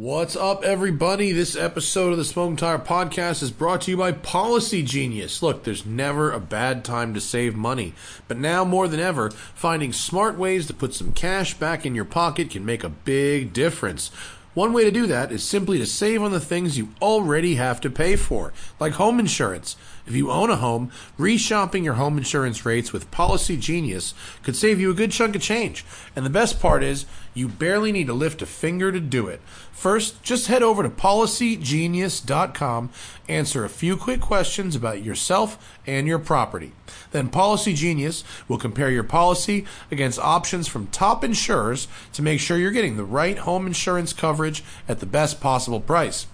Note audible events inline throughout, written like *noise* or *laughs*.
What's up, everybody? This episode of the Smoking Tire Podcast is brought to you by Policy Genius. Look, there's never a bad time to save money, but now more than ever, finding smart ways to put some cash back in your pocket can make a big difference. One way to do that is simply to save on the things you already have to pay for, like home insurance. If you own a home, reshopping your home insurance rates with Policy Genius could save you a good chunk of change. And the best part is, you barely need to lift a finger to do it. First, just head over to policygenius.com, answer a few quick questions about yourself and your property. Then Policy Genius will compare your policy against options from top insurers to make sure you're getting the right home insurance coverage at the best possible price.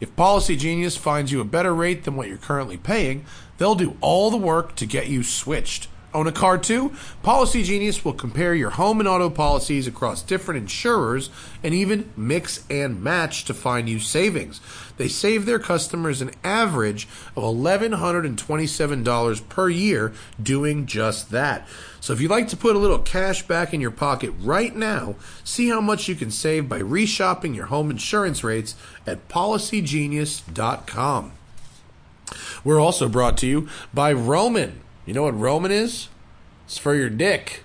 If Policy Genius finds you a better rate than what you're currently paying, they'll do all the work to get you switched. Own a car too? Policy Genius will compare your home and auto policies across different insurers and even mix and match to find you savings. They save their customers an average of $1,127 per year doing just that. So if you'd like to put a little cash back in your pocket right now, see how much you can save by reshopping your home insurance rates at policygenius.com. We're also brought to you by Roman. You know what Roman is? It's for your dick.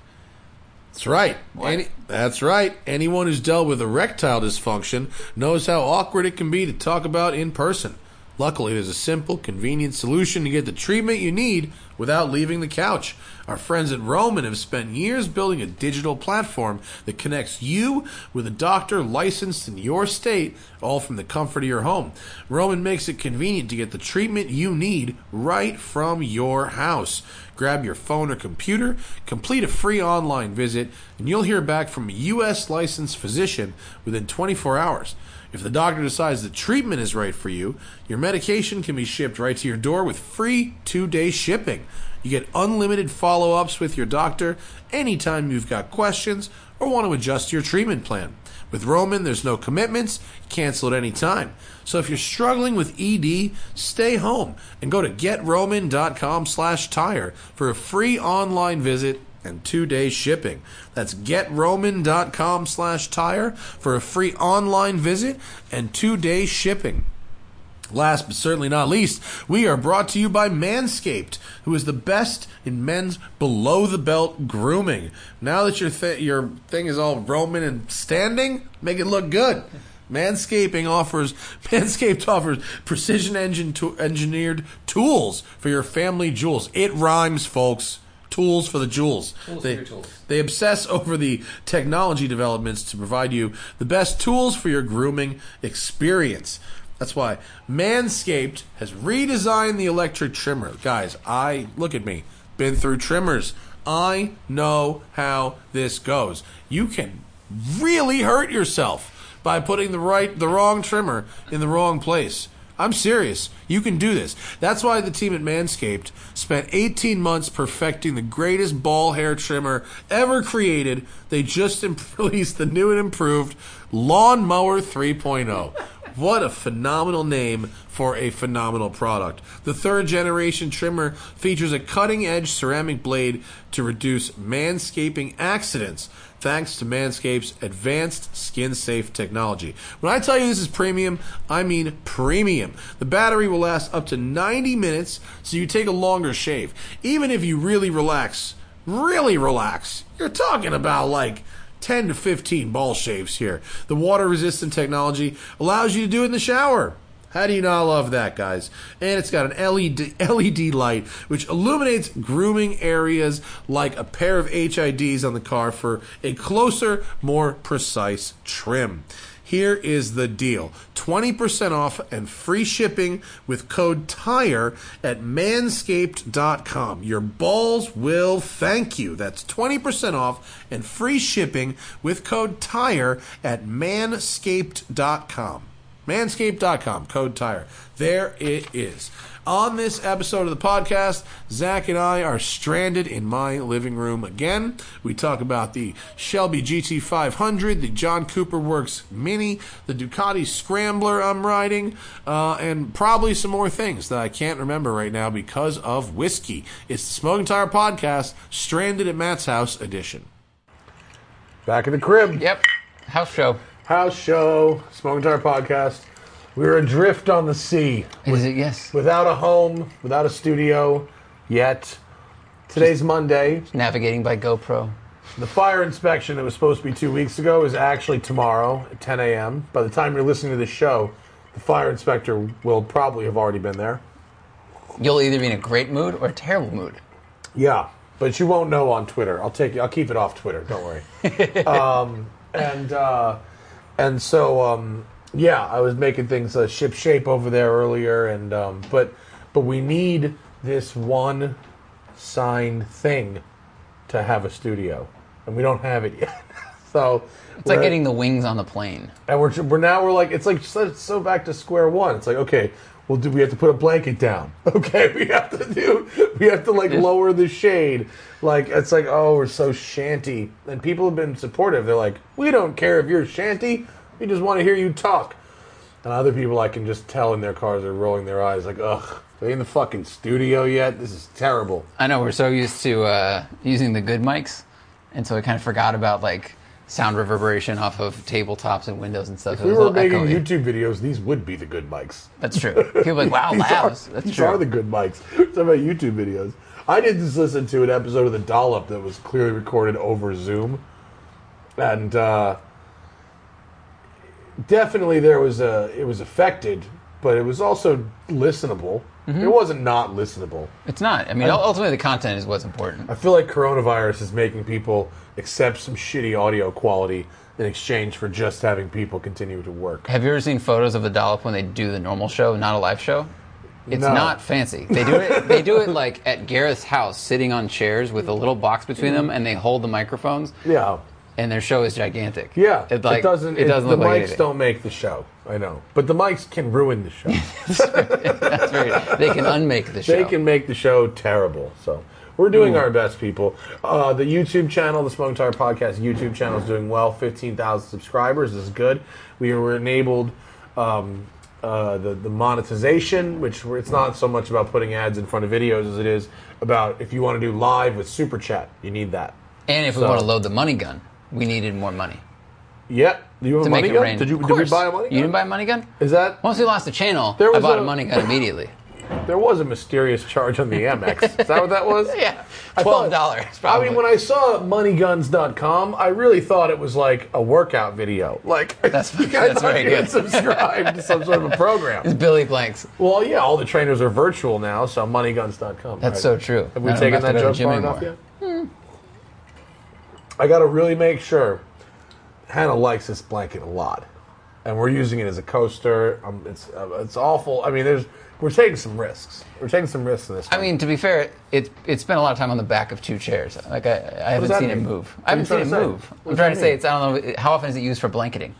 That's right. Any, that's right. Anyone who's dealt with erectile dysfunction knows how awkward it can be to talk about in person. Luckily, there's a simple, convenient solution to get the treatment you need without leaving the couch. Our friends at Roman have spent years building a digital platform that connects you with a doctor licensed in your state, all from the comfort of your home. Roman makes it convenient to get the treatment you need right from your house. Grab your phone or computer, complete a free online visit, and you'll hear back from a U.S. licensed physician within 24 hours. If the doctor decides the treatment is right for you, your medication can be shipped right to your door with free two day shipping. You get unlimited follow ups with your doctor anytime you've got questions or want to adjust your treatment plan. With Roman, there's no commitments, cancel at any time. So if you're struggling with ED, stay home and go to getroman.com slash tire for a free online visit and two-day shipping. That's getroman.com slash tire for a free online visit and two-day shipping. Last but certainly not least, we are brought to you by Manscaped, who is the best in men's below the belt grooming. Now that your th- your thing is all Roman and standing, make it look good. Manscaping offers *laughs* Manscaped offers precision engine to- engineered tools for your family jewels. It rhymes, folks. Tools for the jewels. Tools they, for your tools. they obsess over the technology developments to provide you the best tools for your grooming experience. That's why Manscaped has redesigned the electric trimmer. Guys, I look at me. Been through trimmers. I know how this goes. You can really hurt yourself by putting the right the wrong trimmer in the wrong place. I'm serious. You can do this. That's why the team at Manscaped spent 18 months perfecting the greatest ball hair trimmer ever created. They just *laughs* released the new and improved Lawnmower 3.0. What a phenomenal name for a phenomenal product. The third generation trimmer features a cutting edge ceramic blade to reduce manscaping accidents thanks to Manscaped's advanced skin safe technology. When I tell you this is premium, I mean premium. The battery will last up to 90 minutes, so you take a longer shave. Even if you really relax, really relax, you're talking about like 10 to 15 ball shaves here. The water resistant technology allows you to do it in the shower. How do you not love that, guys? And it's got an LED, LED light which illuminates grooming areas like a pair of HIDs on the car for a closer, more precise trim. Here is the deal 20% off and free shipping with code TIRE at manscaped.com. Your balls will thank you. That's 20% off and free shipping with code TIRE at manscaped.com. Manscaped.com, code TIRE. There it is. On this episode of the podcast, Zach and I are stranded in my living room again. We talk about the Shelby GT500, the John Cooper Works Mini, the Ducati Scrambler I'm riding, uh, and probably some more things that I can't remember right now because of whiskey. It's the Smoking Tire Podcast, Stranded at Matt's House edition. Back in the crib. Yep. House show. House show, Smoking Tire podcast. We were adrift on the sea Is it? Yes. without a home, without a studio yet. Today's Monday. Navigating by GoPro. The fire inspection that was supposed to be two weeks ago is actually tomorrow at 10 a.m. By the time you're listening to this show, the fire inspector will probably have already been there. You'll either be in a great mood or a terrible mood. Yeah, but you won't know on Twitter. I'll take you. I'll keep it off Twitter. Don't worry. *laughs* um, and uh, and so um, yeah, I was making things uh, ship shape over there earlier, and um, but but we need this one signed thing to have a studio, and we don't have it yet. *laughs* so It's like getting the wings on the plane. and we're, we're now we're like it's like so, so back to square one. It's like okay, well, do we have to put a blanket down? *laughs* Okay, we have to do we have to like lower the shade. Like it's like oh we're so shanty, and people have been supportive. They're like we don't care if you're shanty, we just want to hear you talk. And other people I can just tell in their cars are rolling their eyes like ugh, they in the fucking studio yet? This is terrible. I know we're so used to uh, using the good mics, and so I kind of forgot about like sound reverberation off of tabletops and windows and stuff. If we were making echoey. YouTube videos, these would be the good mics. That's true. People are like, wow, *laughs* labs. Are, That's these true. are the good mics. *laughs* Talking about YouTube videos. I did just listen to an episode of The Dollop that was clearly recorded over Zoom. And uh, definitely there was a, it was affected, but it was also listenable. Mm-hmm. It wasn't not listenable. It's not. I mean, ultimately, the content is what's important. I feel like coronavirus is making people accept some shitty audio quality in exchange for just having people continue to work. Have you ever seen photos of the dollop when they do the normal show, not a live show? It's No. not fancy. They do it. They do it like at Gareth's house, sitting on chairs with a little box between them, and they hold the microphones. Yeah. And their show is gigantic. Yeah, it, like, doesn't. It doesn't the look mics like don't make the show. I know, but the mics can ruin the show. *laughs* That's very. They can unmake the *laughs* show. they can make the show terrible. So we're doing our best, people. Uh, the YouTube channel, the Smoking Tire Podcast YouTube channel, is doing well. Fifteen thousand subscribers is good. We were enabled. Um, uh, the, the monetization, which it's not so much about putting ads in front of videos as it is about if you want to do live with super chat, you need that. And if we want to load the money gun, we needed more money Yep. Do you have to a make money it gun? rain. Did you did we buy a money gun? You didn't buy a money gun. Is that Once we lost the channel, There I bought a- a money gun immediately. There was a mysterious charge on the *laughs* Amex. Is that what that was? Yeah, Twelve dollars. I mean, when I saw moneyguns.com, I really thought it was like a workout video. Like, *laughs* That's- I *laughs* that's thought very good. subscribed to some sort of a program. it's Billy Blanks. Well, yeah, all the trainers are virtual now, so moneyguns.com. That's right? so true. Have we I taken that joke far enough yet? I got to really make sure Hannah likes this blanket a lot, and we're using it as a coaster. Um, it's uh, it's awful. I mean, there's we're taking some risks. We're taking some risks in this. I one. mean, to be fair, it it spent a lot of time on the back of two chairs. Like I, I haven't seen it move. What I haven't seen it trying to say? move. What I'm trying to say it's. I don't know how often is it used for blanketing.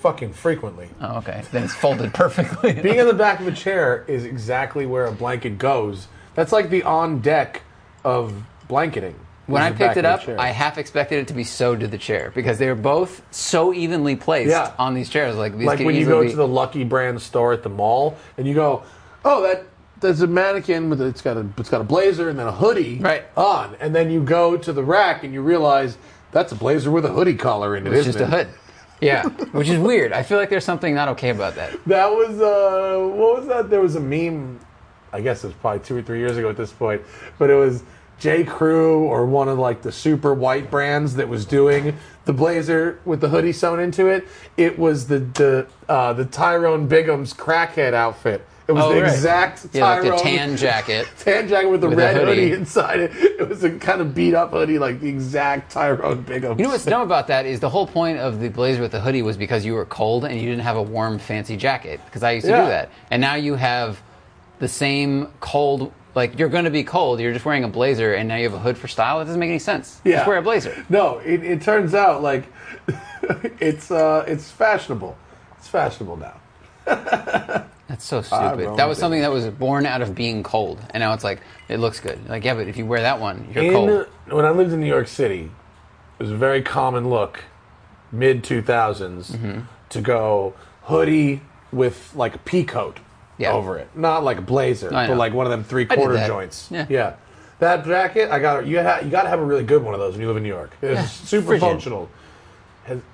fucking frequently. Oh, okay. Then it's folded *laughs* perfectly. Being in the back of a chair is exactly where a blanket goes. That's like the on deck of blanketing. When I picked it up. I half expected it to be sewed to the chair because they were both so evenly placed Yeah. on these chairs. Like these like could when you easily go be- to the Lucky Brand store at the mall and you go, oh, that there's a mannequin with it's got a it's got a blazer and then a hoodie Right. on, and then you go to the rack and you realize that's a blazer with a hoodie collar in it. It's isn't just a it? hood. Yeah, which is weird. I feel like there's something not okay about that. *laughs* That was uh, what was that? There was a meme. I guess it was probably two or three years ago at this point, but it was J. Crew or one of like the super white brands that was doing the blazer with the hoodie sewn into it. It was the the uh, the Tyrone Biggums crackhead outfit. It was Oh, the right. exact Yeah, like Tyrone the tan jacket. *laughs* tan jacket with the with a red hoodie. hoodie. inside it. It was a kind of beat up hoodie, like the exact Tyrone Bigham. You know what's dumb about that is the whole point of the blazer with the hoodie was because you were cold and you didn't have a warm, fancy jacket. Because I used to Yeah. do that, and now you have the same cold. Like you're going to be cold. You're just wearing a blazer, and now you have a hood for style. It doesn't make any sense. Yeah. Just wear a blazer. No, it, it turns out like *laughs* it's uh, it's fashionable. It's fashionable now. *laughs* That's so stupid. That was something that was born out of being cold, and now it's like it looks good. Like yeah, but if you wear that one, you're In, cold. when I lived in New York City, it was a very common look, mid two Mm-hmm. to go hoodie with like a pea coat Yeah. over it, not like a blazer, I but know. like one of them three quarter that. joints. Yeah. yeah. That jacket, I got you. Ha- you got to have a really good one of those when you live in New York. It's Yeah, super frigid. functional.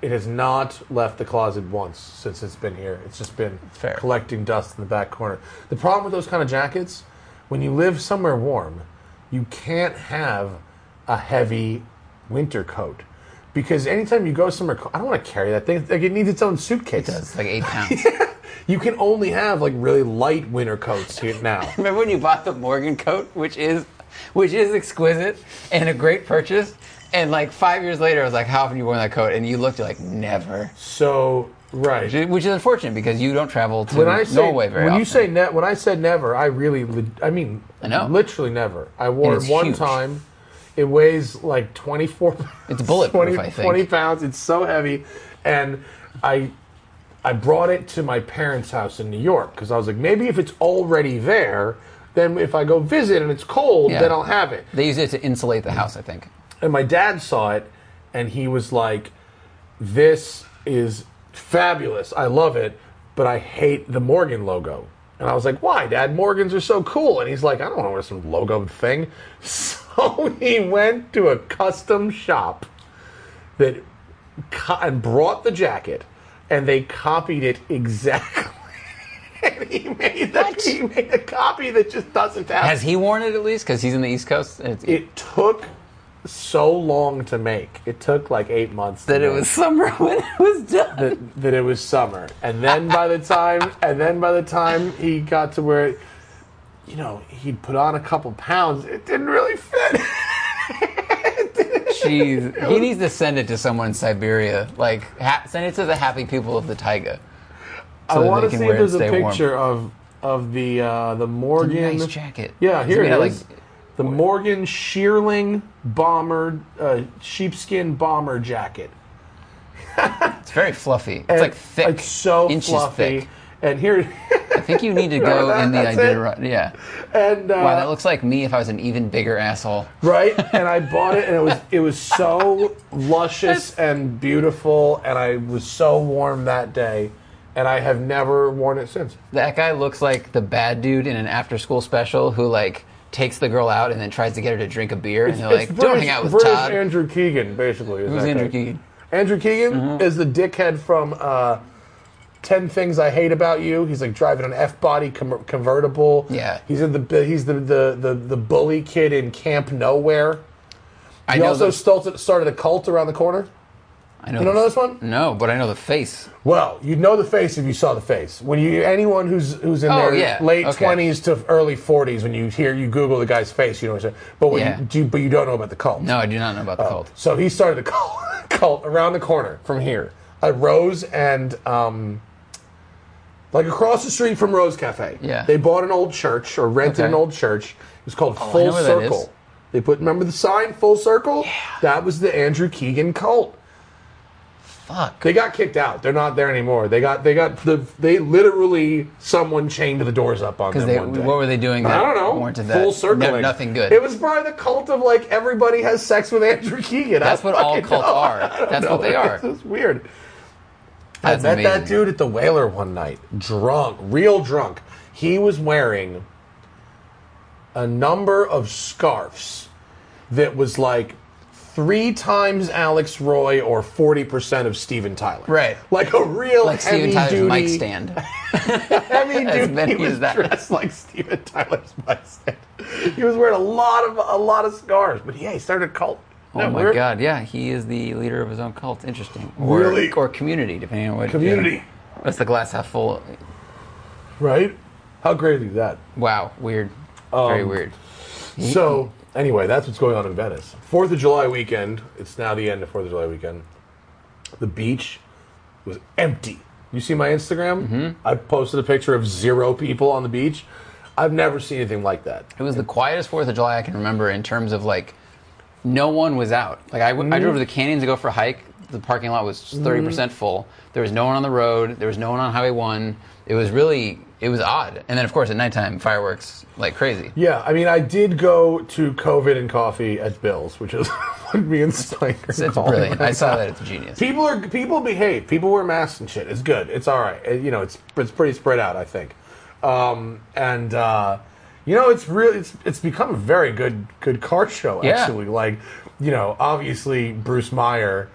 it has not left the closet once since it's been here. It's just been Fair. collecting dust in the back corner. The problem with those kind of jackets, when you live somewhere warm, you can't have a heavy winter coat. Because anytime you go somewhere, I don't want to carry that thing. Like it needs its own suitcase. It's like eight *laughs* pounds. You can only have like really light winter coats here now. *laughs* Remember when you bought the Morgan coat, which is which is exquisite and a great purchase, and like five years later, I was like, "How often you worn that coat?" And you looked, you're like, "Never," So right. which is unfortunate because you don't travel to when I say Norway very when often. you say ne- when I said never, I really I mean I know. literally never. I wore it one huge. time. It weighs like 24 pounds. It's bulletproof, 20, I think. 20 pounds. It's so heavy and I I brought it to my parents' house in New York because I was like maybe if it's already there, then if I go visit and it's cold, Yeah. then I'll have it. they use it to insulate the house, I think. And my dad saw it and he was like, This is fabulous. I love it, but I hate the Morgan logo. And I was like, Why, Dad? Morgans are so cool. And he's like, I don't want to wear some logoed thing. *laughs* So he went to a custom shop that co- and brought the jacket and they copied it exactly. *laughs* and he made, the, he made a copy that just doesn't have Has he worn it at least? Because he's in the East Coast. It's, it took so long to make. It took like eight months. that it make. was summer *laughs* when it was done. that, that it was summer, and then by the time and then by the time he got to where, you know, he'd put on a couple pounds, it didn't really fit. *laughs* Jeez, he needs to send it to someone in Siberia. Like, ha- send it to the happy people of the taiga. So that want to see if it there's a stay warm. picture of of the uh, the Morgan. Nice jacket. Yeah, here it is. of, the Morgan Shearling bomber uh, sheepskin bomber jacket. It's very fluffy. It's And like thick. It's so inches fluffy. thick. And here, *laughs* I think you need to *laughs* go that? in the That's Iditarod. Yeah. and uh, Wow, that looks like me if I was an even bigger asshole. right and i *laughs* bought it and it was it was so luscious and beautiful and i was so warm that day and i have never worn it since That guy looks like the bad dude in an after-school special who like takes the girl out and then tries to get her to drink a beer, and they're like, "Don't British- hang out with British Todd." andrew keegan basically Who's Andrew guy. Keegan? andrew keegan is the dickhead from uh, 10 things i hate about you he's like driving an f-body com- convertible Yeah. he's in the he's the, the the the bully kid in camp nowhere I he know also started, started a cult around the corner I know you don't know this one No, but I know the face. Well, you'd know the face if you saw the face. When you anyone who's who's in Oh, their yeah. late Okay. twenties to early forties, when you hear you Google the guy's face, you know what I'm saying. But when Yeah. you, do but you don't know about the cult. No, I do not know about the cult. So he started a *laughs* cult, cult around the corner from here at Rose and um, like across the street from Rose Cafe. Yeah. They bought an old church or rented Okay. an old church. It was called Oh, Full where that Circle. They put remember the sign Full Circle? Yeah. That was the Andrew Keegan cult. Fuck. They got kicked out. They're not there anymore. They got they got the they literally someone chained the doors up on them Because one day. what were they doing? I don't know. Warranted that? Full circle. No, nothing good. It was probably the cult of like everybody has sex with Andrew Keegan. That's I what all cults know. are. *laughs* That's know. what they are. It's weird. That's I met that dude at the Whaler one night, drunk, real drunk. He was wearing a number of scarves that was like three times Alex Roy or forty percent of Steven Tyler. Right. like a real like Steven heavy Tyler's duty, mic stand. *laughs* Heavy *laughs* duty. He was that. dressed like Steven Tyler's mic stand. He was wearing a lot of a lot of scars, but yeah, he started a cult. Oh No, my we're- god, yeah, he is the leader of his own cult. Interesting. Or, Really? Or community, depending on what. Community. yeah. That's the glass half full. Right? How crazy is that? Wow, weird. Very Um, weird. So anyway, that's what's going on in Venice. Fourth of July weekend. It's now the end of Fourth of July weekend. The beach was empty. You see my Instagram? Mm-hmm. I posted a picture of zero people on the beach. I've never seen anything like that. It was the quietest Fourth of July I can remember in terms of like, no one was out. Like I, I drove to the canyons to go for a hike. The parking lot was 30 percent full. There was no one on the road. There was no one on Highway One. It was really, it was odd. And then of course at nighttime fireworks like crazy. Yeah, I mean, I did go to COVID and coffee at Bill's, which is *laughs* what me and Steiger It's, call brilliant. it. I saw that. It's genius. People are people behave. People wear masks and shit. It's good. It's all right. Uh, You know, it's it's pretty spread out. I think, um, and uh, you know, it's really it's it's become a very good good car show. Yeah. Actually, like you know, obviously Bruce Meyer,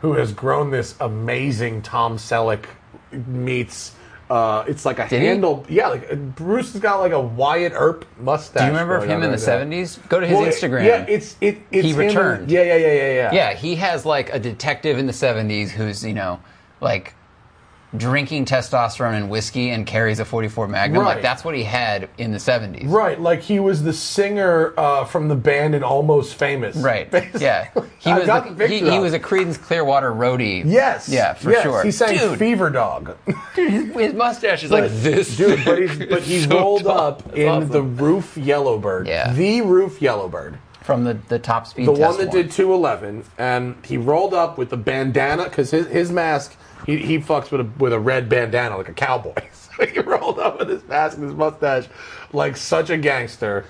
who has grown this amazing Tom Selleck meets. Uh, it's like a Did he? handle. Yeah, like uh, Bruce has got like a Wyatt Earp mustache. Do you remember going him on in the right now. seventies? Go to his Well, it- Instagram. Yeah, it's it. It's He him and- returned. yeah, yeah, yeah, yeah, yeah. Yeah, he has like a detective in the 70s who's, you know, like drinking testosterone and whiskey and carries a 44 Magnum. Right. Like that's what he had in the 70s. Right, like he was the singer uh, from the band in Almost Famous. Right. Basically. Yeah. *laughs* He was the, he, he was a Creedence Clearwater roadie. Yes. Yeah, for yes, sure. He sang Dude. Fever Dog. Dude, *laughs* his mustache is like this. Dude, but, he's, but *laughs* he So rolled tall. up That's in awesome. the Ruf Yellowbird. Yeah. The Ruf Yellowbird. from the, the top speed The one that did 211. And he rolled up with the bandana, because his, his mask, he, he fucks with a, with a red bandana like a cowboy. *laughs* So he rolled up with his mask and his mustache like such a gangster.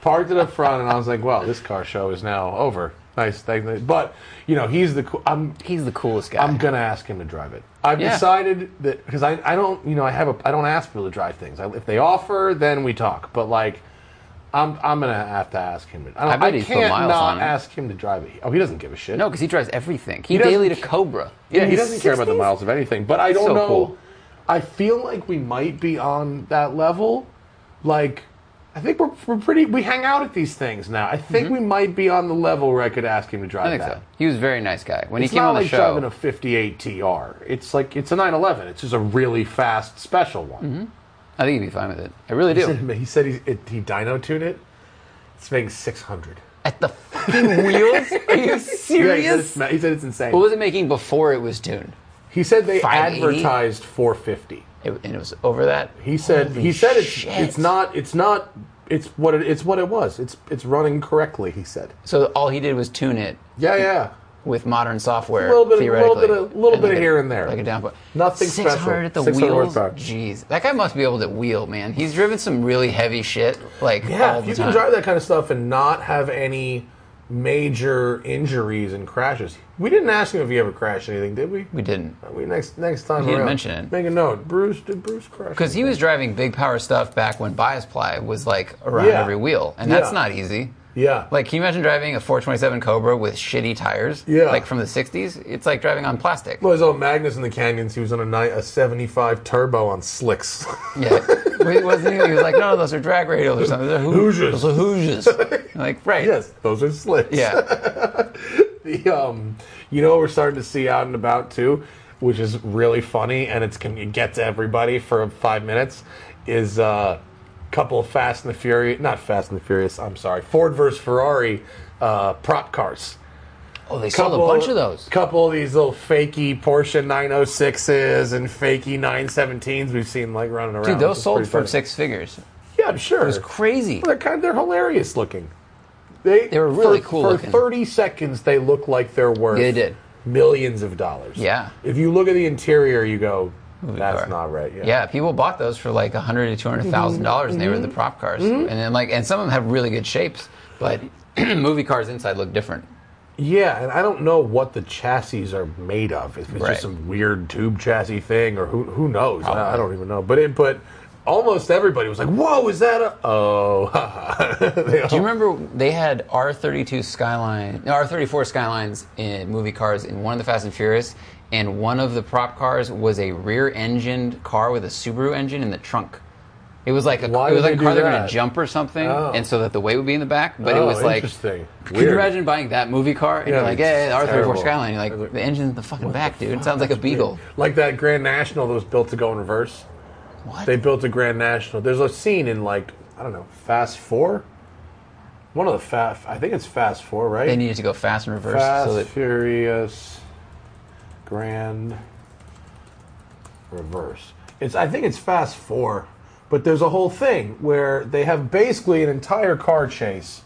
Parked it up front, and I was like, well, this car show is now over. Nice thing. But, you know, he's the cool. I'm, He's the coolest guy. I'm gonna ask him to drive it. I've Yeah. decided that because I, I don't you know I have a I don't ask people to drive things. I, if they offer, then we talk. But like, I'm I'm gonna have to ask him. To, I, don't, I bet he's put can't miles not on it. ask him to drive it. Oh, he doesn't give a shit. no, because he drives everything. He, He doesn't daily to ca- Cobra. yeah, he he's doesn't care about the 60s? miles of anything. But I don't So know. cool. I feel like we might be on that level. Like, I think we're we're pretty. We hang out at these things now. I think we might be on the level where I could ask him to drive Mm-hmm. I think that. so. He was a very nice guy. When It's he came not on the like show, driving a 58 TR. It's like it's a 911. It's just a really fast special one. I think he'd be fine with it. I really He do. said, he said he, it, he dyno tuned it. It's making 600. At the fucking wheels? *laughs* Are you Yeah, he, said serious? it's, he said it's insane. what was it making before it was tuned? he said they 580? advertised 450. It, and it was over that? He said he said it's shit. it's not it's not it's what it, it's what it was. It's it's running correctly. He said. So all he did was tune it Yeah, yeah. With modern software. A little bit- a little bit of- little bit like of a- here and there. like a downput. Nothing 600 special. at the 600 wheels. Jeez, that guy must be able to wheel, man. He's driven some really heavy shit, like Yeah, if you time. can drive that kind of stuff and not have any major injuries and crashes. We didn't ask him if he ever crashed anything, did we? we didn't, uh, We next next time He didn't mention it. Make a note. Bruce did Bruce crash? because he was driving big power stuff back when bias ply was like around Yeah. every wheel, and that's Yeah. not easy. Yeah. Like, can you imagine driving a 427 Cobra with shitty tires? Yeah. Like from the 60s? It's like driving on plastic. well, his old Magnus in the canyons. He was on a, ni- a '75 turbo on slicks. Yeah. *laughs* Wait, wasn't he? He was like, no, those are drag radials or something. They're hoo- Hoosiers. Those are Hoosiers. *laughs* like, right. yes, those are slicks. Yeah. *laughs* The, um, you know what we're starting to see out and about too, which is really funny, and it's can it get to everybody for five minutes. Is uh, couple of Fast and the Furious, not Fast and the Furious. I'm sorry, Ford versus Ferrari uh, prop cars. Oh, they sold a bunch of those. Couple of these little fakey Porsche 906s and fakey 917s we've seen like running around. Dude, those sold for six figures. Yeah, I'm sure. It was crazy. They're kind of they're hilarious looking. They They were really for, cool For looking. 30 seconds, they look like they're worth Yeah, they did. millions of dollars. Yeah. If you look at the interior, you go, that's car. not right. Yeah. Yeah, people bought those for like a hundred to two hundred thousand dollars, and they were the mm-hmm. prop cars. Mm-hmm. And then like, and some of them have really good shapes, but *clears throat* movie cars inside look different. Yeah, and I don't know what the chassis are made of. If it's Right. just some weird tube chassis thing, or who who knows? I, I don't even know. But it, but almost everybody was like, "Whoa, is that a?" *laughs* Oh, *laughs* They all- Do you remember they had R32 Skyline, no, R34 Skylines in movie cars in one of the Fast and Furious, and one of the prop cars was a rear-engined car with a Subaru engine in the trunk. It was like a, Why it was would like a they car do they were going that? to jump or something, Oh. and so that the weight would be in the back. But it Oh, was like, interesting. could you Weird. imagine buying that movie car and Yeah, you're like, it's hey, R34 terrible. Skyline, you're like, the engine's in the fucking back, dude. It sounds like a Beagle. like that Grand National that was built to go in reverse. What? They built a Grand National. There's a scene in like I don't know, Fast Four. One of the fast, I think it's Fast Four, right? They needed to go fast and reverse Fast so that Furious Grand Reverse. It's I think it's Fast Four, but there's a whole thing where they have basically an entire car chase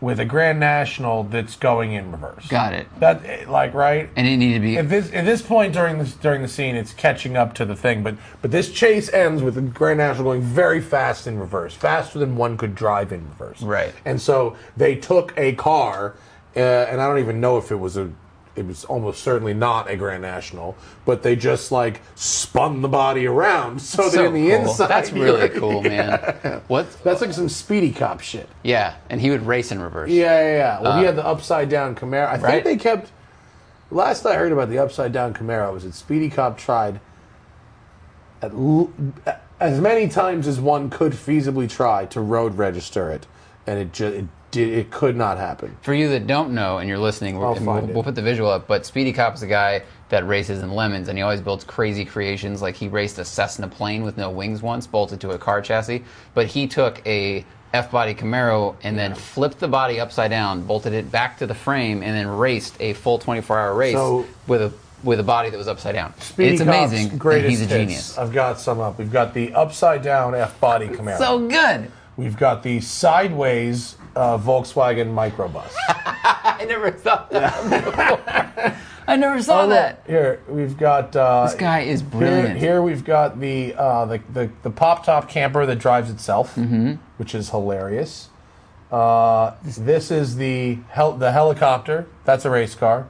with a Grand National that's going in reverse. got it. That like right. And it needed to be At this at this point during this during the scene, it's catching up to the thing, but but this chase ends with the Grand National going very fast in reverse, faster than one could drive in reverse. Right. And so they took a car, uh, and I don't even know if it was a. It was almost certainly not a Grand National, but they just like spun the body around *laughs* so, that in the cool. inside. That's *laughs* really cool, man. What? That's like some speedy cop shit. Yeah, and he would race in reverse. Yeah, yeah, yeah. Well, he had the upside down Camaro. I think Uh, right. they kept. Last I heard about the upside down Camaro was that Speedy Cop tried at l- as many times as one could feasibly try to road register it, and it just it did it could not happen. For you that don't know and you're listening, we're, I'll we'll, we'll put the visual up. But Speedy Cop is a guy that races in lemons, and he always builds crazy creations. Like he raced a Cessna plane with no wings once, bolted to a car chassis. But he took a F-body Camaro and then flipped the body upside down, bolted it back to the frame, and then raced a full 24-hour race So- with a with a body that was upside down. Speedy it's Cop's amazing. Greatest he's a hits. genius. I've got some up. We've got the upside down F body Camaro. So good. We've got the sideways uh, Volkswagen microbus. *laughs* I never thought that before. I never saw Oh, that. Here we've got. Uh, This guy is Here, brilliant. here we've got the, uh, the the the pop top camper that drives itself, Mm-hmm. which is hilarious. Uh, this is the hel- the helicopter. That's a race car.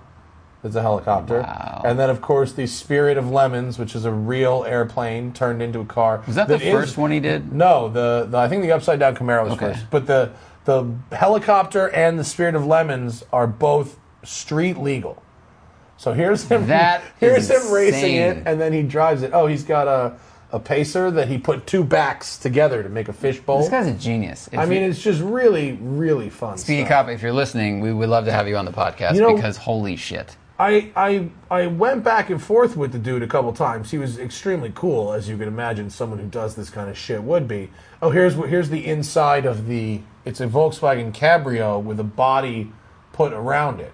That's a helicopter. Wow. And then of course the Spirit of Lemons, which is a real airplane turned into a car. Was that the is- first one he did? No, the, the I think the upside down Camaro was Okay. first, but the the helicopter and the Spirit of Lemons are both street legal. So here's him. That *laughs* here's him racing it, and then he drives it. Oh, he's got a a pacer that he put two backs together to make a fishbowl. This guy's a genius. If I mean, it's just really, really fun. Speedy stuff. Cop, if you're listening, we would love to have you on the podcast You know- because holy shit. I, I I went back and forth with the dude a couple times. He was extremely cool, as you can imagine someone who does this kind of shit would be. Oh, here's what here's the inside of the. It's a Volkswagen Cabrio with a body put around it.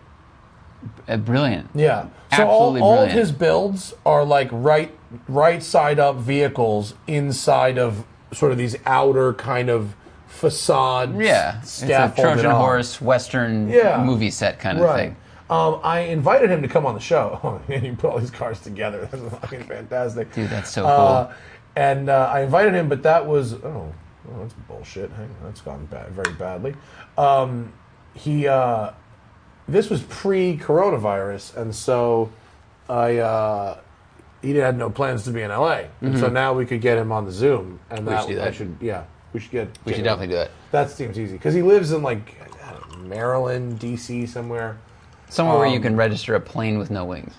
Uh, brilliant. Yeah. So all, Absolutely all of brilliant. his builds are like right right side up vehicles inside of sort of these outer kind of facade. Yeah. It's a scaffolded Trojan on. horse Western Yeah. movie set kind of Right. thing. Um, I invited him to come on the show, *laughs* and he put all these cars together. *laughs* That's fucking fantastic, Dude, that's so cool. Uh, and uh, I invited him, but that was oh, oh that's bullshit. Hang on, that's gone bad, very badly. Um, he, uh, this was pre-coronavirus, and so I, uh, he had no plans to be in LA, and so now we could get him on the Zoom, and Mm-hmm. We that, should do I should, yeah, we should get. We should definitely do it. That seems easy because he lives in like I don't know, Maryland, DC, somewhere. Somewhere where you Um, can register a plane with no wings.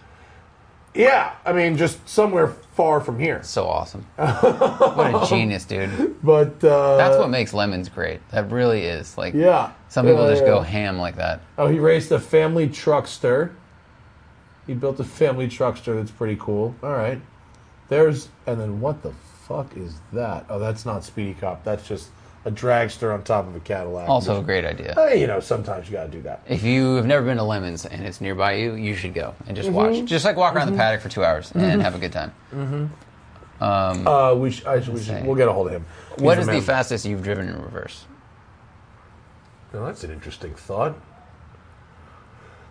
Yeah, I mean, just somewhere far from here. So awesome. *laughs* what a genius, dude. But uh, That's what makes lemons great. That really is. Like Yeah. some people Yeah, just yeah. go ham like that. Oh, he raced a family truckster. He built a family truckster that's pretty cool. All right. There's and then what the fuck is that? Oh, that's not Speedy Cop. That's just a dragster on top of a Cadillac. Also a great idea. You know, sometimes you got to do that. If you have never been to Lemons and it's nearby you, you should go and just Mm-hmm. watch. Just like walk around the paddock for two hours and have a good time. Uh, we sh- I, sh- we should, say. we'll get a hold of him. He's What a is the man. fastest you've driven in reverse? Now, that's an interesting thought.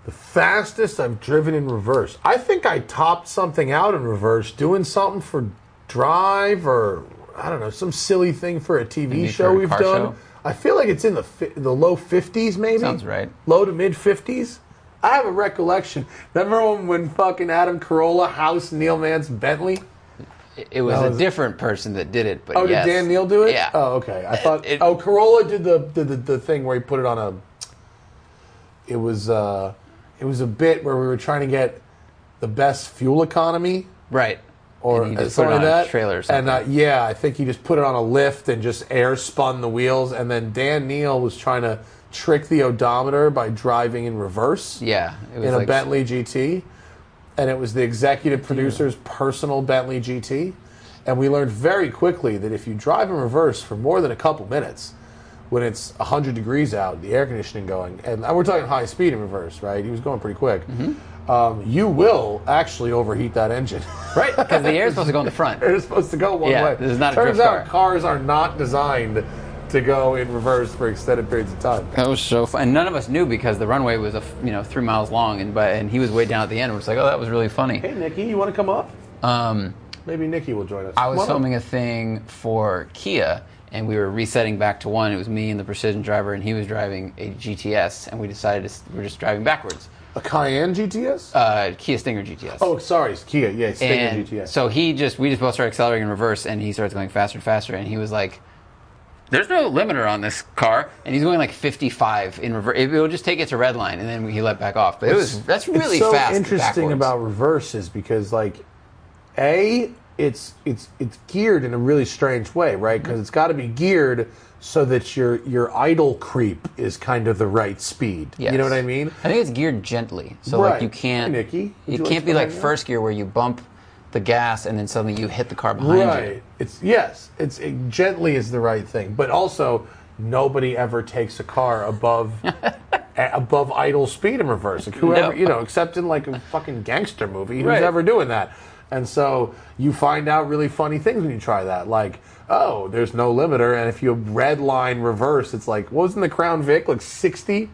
The fastest I've driven in reverse. I think I topped something out in reverse, doing something for Drive or I don't know, some silly thing for a TV Maybe show a we've done. show? I feel like it's in the fi- the low fifties, maybe. Sounds right. Low to mid fifties. I have a recollection. Remember when, when fucking Adam Carolla housed Neil Mann's Bentley? It- It was No, a different person that did it, but Oh, yes. did Dan Neil do it? Yeah. Oh, okay. I thought. it- oh, Carolla did the, did the the thing where he put it on a. It was uh, it was a bit where we were trying to get the best fuel economy Right. Or And he just something put it like that. a trailer or And uh, yeah, I think he just put it on a lift and just air spun the wheels. And then Dan Neil was trying to trick the odometer by driving in reverse Yeah. It was in a like, Bentley GT, and it was the executive producer's personal Bentley GT. And we learned very quickly that if you drive in reverse for more than a couple minutes, when it's 100 degrees out, the air conditioning going, and we're talking high speed in reverse, right? He was going pretty quick. Um, you will actually overheat that engine. *laughs* Right, because the air is supposed to go in the front. It's supposed to go one Yeah, way. this is not a Turns out car. cars are not designed to go in reverse for extended periods of time. That was so fun. And none of us knew because the runway was a you know three miles long, and but and he was way down at the end. We're just like, oh, that was really funny. Hey, Nikki, you want to come up? Um, Maybe Nikki will join us. I was Come on up. filming a thing for Kia, and we were resetting back to one. It was me and the precision driver, and he was driving a GTS, and we decided to, we were just driving backwards. A Cayenne GTS? Uh, Kia Stinger GTS. oh, sorry, it's Kia. Yeah, it's Stinger and GTS. so he just we just both started accelerating in reverse, and he starts going faster and faster, and he was like, there's no limiter on this car, and he's going like 55 in reverse. It will just take it to red line, and then he let back off. But it was that's really so fast. interesting backwards. about reverses because like a it's it's it's geared in a really strange way right because it's got to be geared so that your your idle creep is kind of the right speed Yes. you know what i mean I think it's geared gently, so Right. like you can't. Hey, Nikki, it you can't to be like first gear where you bump the gas and then suddenly you hit the car behind right you. it's yes it's it gently is the right thing but also nobody ever takes a car above *laughs* above idle speed in reverse like whoever No. you know except in like a fucking gangster movie who's Right. ever doing that and so you find out really funny things when you try that like oh there's no limiter and if you red line reverse it's like wasn't the crown vic like 60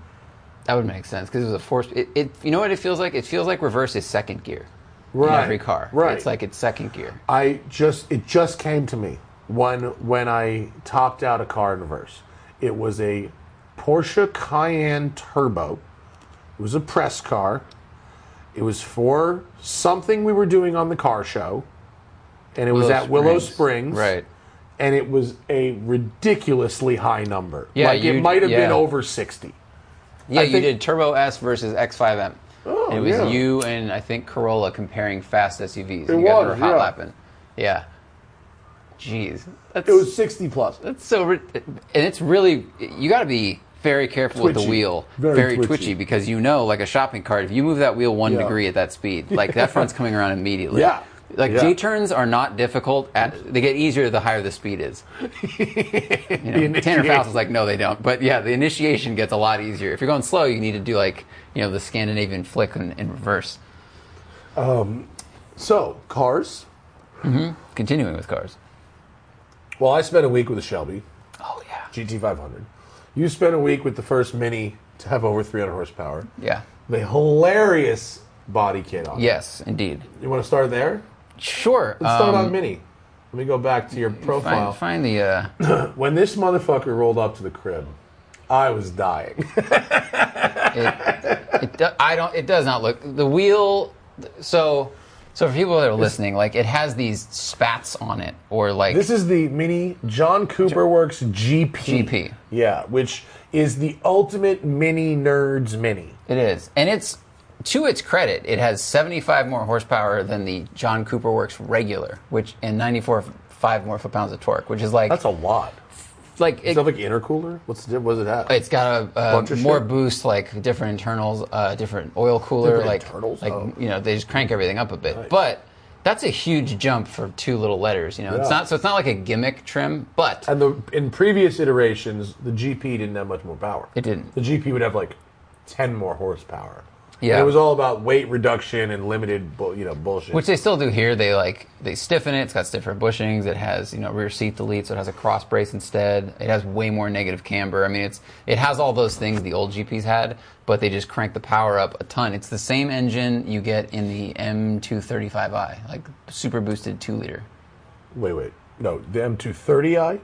That would make sense because it was a force. It, it, you know what it feels like? It feels like reverse is second gear Right. in every car. Right. It's like it's second gear. I just it just came to me when when I topped out a car in reverse. It was a Porsche Cayenne Turbo. It was a press car. It was for something we were doing on the car show, and it was Willow at Willow Springs. Springs. Right. And it was a ridiculously high number. Yeah, like it might have been over sixty. Yeah, I you think- did Turbo S versus X5M. Oh, and it was yeah. you and I think Carolla comparing fast SUVs. It you guys was, were hot yeah. lapping. Yeah. Jeez, that's It was sixty plus. that's so. And it's really you got to be very careful with the Twitchy. wheel, Very twitchy. twitchy. because you know, like a shopping cart, if you move that wheel one Yeah. degree at that speed, like *laughs* that front's coming around immediately. Yeah. Like Yeah. J turns are not difficult. At, they get easier the higher the speed is. *laughs* You know, Tanner Foust is like, no, they don't. But yeah, the initiation gets a lot easier. If you're going slow, you need to do like you know the Scandinavian flick in, in reverse. So cars. Hmm. Continuing with cars. Well, I spent a week with a Shelby. Oh yeah. GT500. You spent a week with the first Mini to have over 300 horsepower. Yeah. The hilarious body kit on. Yes, indeed. You want to start there? Sure. Let's start um, on Mini. Let me go back to your profile. Find, find the. Uh, *clears throat* When this motherfucker rolled up to the crib, I was dying. it, it do, I don't. It does not look the wheel. So, so for people that are listening, like it has these spats on it, or like this is the Mini John Cooper Works GP. GP. Yeah, which is the ultimate Mini nerds Mini. it is, and it's to its credit, it has 75 more horsepower than the John Cooper Works regular, which and 94 five more foot pounds of torque, which is like That's a lot. like Does it, it have like intercooler? What's the, what does it have? It's got a, uh more shit? boost, like different internals, uh, different oil cooler, Different like internals? like Oh. you know they just crank everything up a bit. Nice. But that's a huge jump for two little letters. You know, it's not so it's not like a gimmick trim, but And the in previous iterations, the GP didn't have much more power. It didn't. The GP would have like ten more horsepower. Yeah. And it was all about weight reduction and limited, bu- you know, bullshit. which they still do here. They like they stiffen it. It's got stiffer bushings. It has you know rear seat delete, so it has a cross brace instead. It has way more negative camber. I mean, it's it has all those things the old GPs had, but they just crank the power up a ton. It's the same engine you get in the M235i, like super boosted two liter. wait, wait, no, the M230i,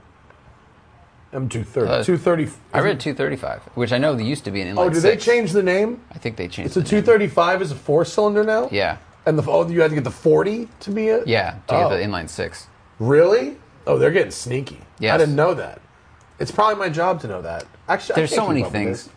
M230, Uh, 230. I read 235, which I know they used to be an inline Oh, did they change the name? I think they changed. It's a the name. 235 is a four cylinder now. Yeah, And the oh, you had to get the 40 to be it. yeah, to Oh. get the inline six. Really? Oh, they're getting sneaky. Yes. I didn't know that. It's probably my job to know that. Actually, I There's so many things.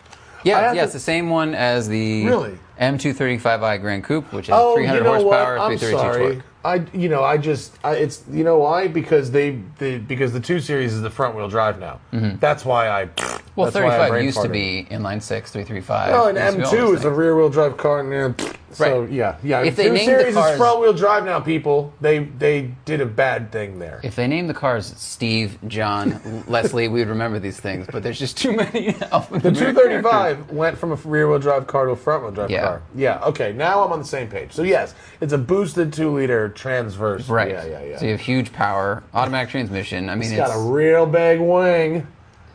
Yeah, yeah, to- it's the same one as the Really? M235i Gran Coupe, which is Oh, 300 you know horsepower, what? I'm 332 sorry. torque. I, you know, I just, I, it's, you know why? Because they, the because the two series is the front wheel drive now. Mm-hmm. That's why I. Well, that's 35 brain used to farted. be inline six, 335. Oh, and Used to be all M2 is a rear wheel drive car. And, yeah, so Right. yeah, yeah. If they two named the series cars- is front wheel drive now, people. They they did a bad thing there. If they named the cars Steve, John, Leslie, we would remember these things, but there's just too many. The 235 went from a rear wheel drive car to a front wheel drive Yeah. car. Yeah. Okay. Now I'm on the same page. So yes, it's a boosted two liter transverse. Right. Yeah. Yeah. Yeah. So you have huge power, automatic transmission. I mean, it's it's, got a real big wing.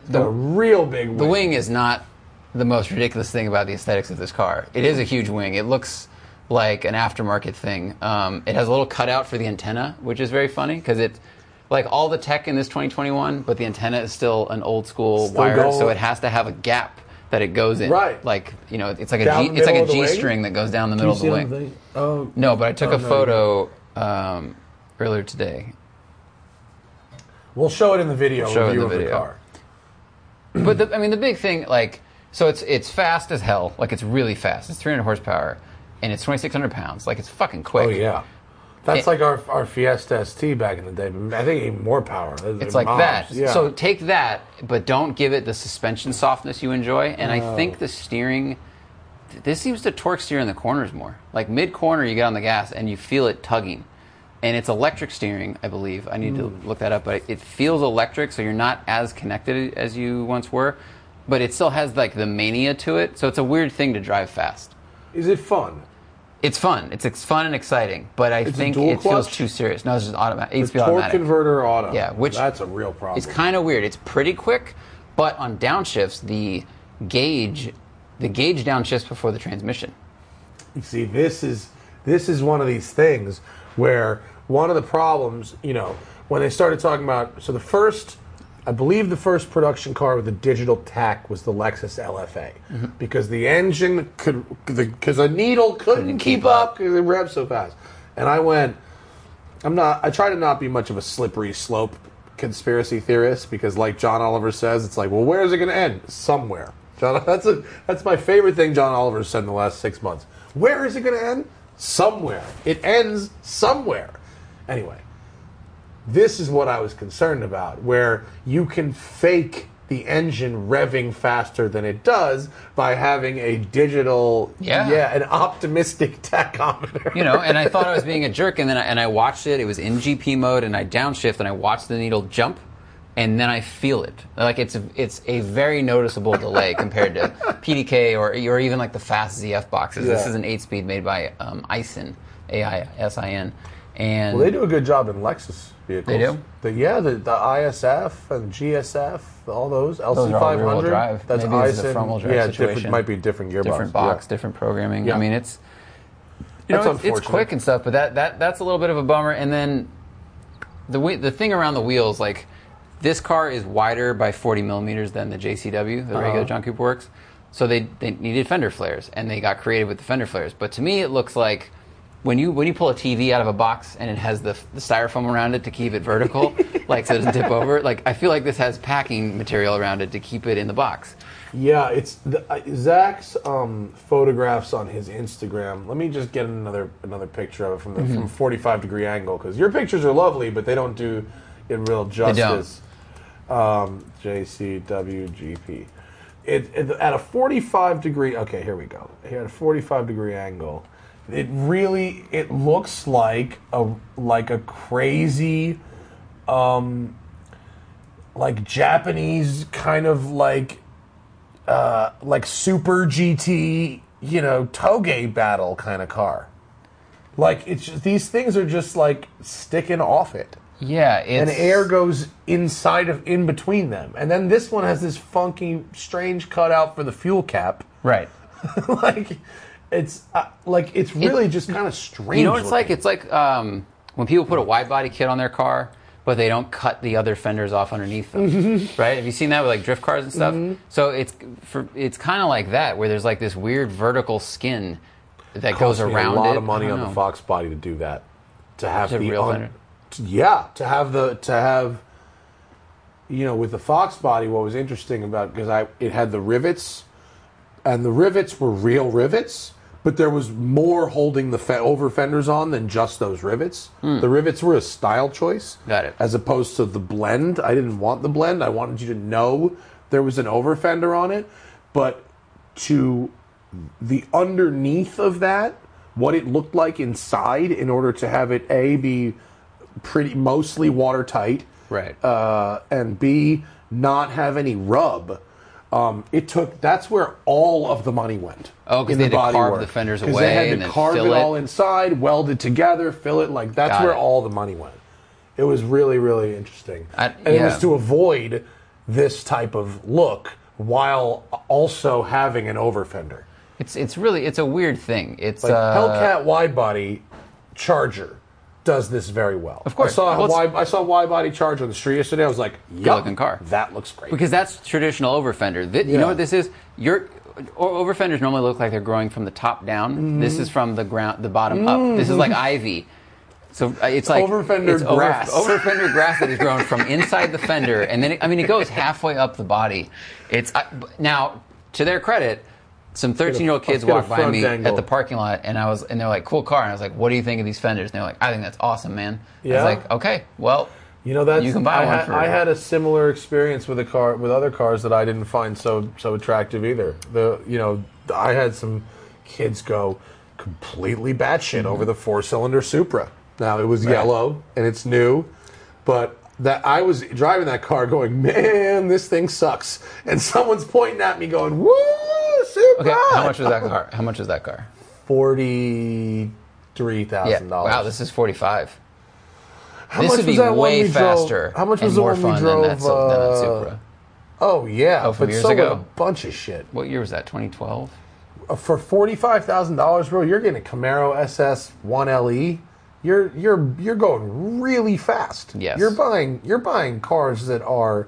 It's real big wing. the wing is not the most ridiculous thing about the aesthetics of this car. It is a huge wing. It looks like an aftermarket thing. Um, it has a little cutout for the antenna, which is very funny because it. Like all the tech in this 2021, but the antenna is still an old school Still wire, going- so it has to have a gap that it goes in. Right. Like you know, it's like a Down G, the it's like middle a of the G wing? string that goes down the middle of the wing. on Oh, No, but I took Oh, a no, photo um, earlier today. We'll show it in the video. Show it in review the of video. car. *clears throat* but the, I mean, the big thing, like, so it's it's fast as hell. Like, it's really fast. It's 300 horsepower, and it's 2,600 pounds. Like, it's fucking quick. Oh yeah, that's It- like our our Fiesta ST back in the day. I think even more power. It's like that. Yeah. So take that, but don't give it the suspension softness you enjoy. And I think the steering, this seems to torque steer in the corners more. Like mid corner, you get on the gas and you feel it tugging. And it's electric steering, I believe. I need to hmm. look that up, but it feels electric, so you're not as connected as you once were. But it still has like the mania to it, so it's a weird thing to drive fast. is it fun? It's fun. It's, ex- fun and exciting, but I a think it feels too serious. No, it's just automatic. It's torque automatic. converter auto. Yeah, which- that's a real problem. It's kind of weird. It's pretty quick, but on downshifts, the gauge, the gauge downshifts before the transmission. You see, this is this is one of these things where one of the problems, you know, when they started talking about so the first I believe the first production car with a digital tach was the Lexus LFA Mm-hmm. because the engine could because a needle couldn't, keep, keep up because it revved so fast. And I went I'm not I try to not be much of a slippery slope conspiracy theorist because like John Oliver says it's like, well, where is it going to end? Somewhere. John *laughs* that's a that's my favorite thing John Oliver said in the last 6 months. Where is it going to end? Somewhere. It ends somewhere. Anyway, this is what I was concerned about, where you can fake the engine revving faster than it does by having a digital, Yeah. yeah, an optimistic *laughs* tachometer. You know, and I thought I was being a jerk, and then I, and I watched it. It was in GP mode, and I downshift, and I watched the needle jump, and then I feel it. Like it's a, it's a very noticeable delay *laughs* compared to PDK or or even like the fast ZF boxes. This is an eight speed made by um, Aisin, A I S I N, and Well, they do a good job in Lexus vehicles. They do? The, yeah, the, the ISF and GSF, all those. LC500. Those are all rear-wheel drive. That's Maybe this is a front-wheel drive yeah, situation. different, might be different gearbox. different box, Yeah. different programming. Yeah. I mean, it's you know, it's, it's quick and stuff, but that, that that's a little bit of a bummer. And then the the thing around the wheels, like this car is wider by 40 millimeters than the JCW, the Uh-huh. regular John Cooper Works. So they they needed fender flares, and they got creative with the fender flares. But to me, it looks like. When you when you pull a TV out of a box and it has the, the styrofoam around it to keep it vertical, *laughs* like so it doesn't tip over, like I feel like this has packing material around it to keep it in the box. Yeah, it's the, uh, Zack's um, photographs on his Instagram. Let me just get another another picture of it from the Mm-hmm. from forty five degree angle because your pictures are lovely, but they don't do it real justice. Um, JCWGP. It, it at a forty five degree. Okay, here we go. Here at a forty five degree angle, it really it looks like a like a crazy um like Japanese kind of like uh, like super GT, you know, toge battle kind of car. Like it's just, these things are just like sticking off it, Yeah, it's and air goes inside of in between them, and then this one has this funky, strange cutout for the fuel cap. right. *laughs* like it's uh, like it's really just kind of strange. You know what it's like? It's like um, when people put a wide body kit on their car, but they don't cut the other fenders off underneath them. Mm-hmm. right? Have you seen that with like drift cars and stuff? So it's for it's kind of like that, where there's like this weird vertical skin that goes Cost me around a lot it. of money on don't the. Fox body to do that. To have the real un- to- yeah, to have the to have you know with the Fox body, what was interesting about because I it had the rivets, and the rivets were real rivets, but there was more holding the fe- over fenders on than just those rivets. The rivets were a style choice. Got it. as opposed to the blend. I didn't want the blend. I wanted you to know there was an over fender on it, but to the underneath of that, what it looked like inside, in order to have it a be pretty mostly watertight, Right. uh, and b not have any rub. Um, it took. That's where all of the money went. Oh, 'cause in they had to carve the fenders away They had to then carve fill it all inside, weld it together, fill it. Like that's Got where it. all the money went. It was really, really interesting, I- and it was to avoid this type of look while also having an over fender. It's it's really it's a weird thing. It's Like uh, Hellcat wide body Charger does this very well. Of course. I saw a Well, wide, I saw wide body charge on the street yesterday. I was like, "Yup, looking car." That looks great." because that's traditional over fender. Thi- You know what this is? Your o- over fenders normally look like they're growing from the top down. Mm-hmm. This is from the ground, the bottom up. This is like ivy. So uh, it's like Over fender it's grass. *laughs* Over, fender grass that is grown from inside the fender, and then it, I mean it goes halfway up the body. It's I, now to their credit, some 13 year old kids let's get a walked by me angle. at the parking lot, and I was and they're like, "Cool car," and I was like, "What do you think of these fenders?" And they're like, "I think that's awesome, man." I was like, "Okay, well." You know that's You can buy I one had, for- I had a similar experience with a car with other cars that I didn't find so so attractive either. The you know I had some kids go completely batshit mm-hmm. over the four cylinder Supra. Now it was yellow and it's new, but that I was driving that car going, man, this thing sucks, and someone's pointing at me going, woo, Okay, how much was that car? How much was that car? Forty three Yeah. dollars. Wow, this is 45. How this much would was be that one way we drove- faster. How much was the more one we fun drove? than that, Sil- than that uh, Supra? Oh yeah, Oh, from but years so ago? a bunch of shit. What year was that? 2012. Uh, For forty five thousand dollars, bro, you're getting a Camaro SS One LE. You're you're you're going really fast. Yes. You're buying you're buying cars that are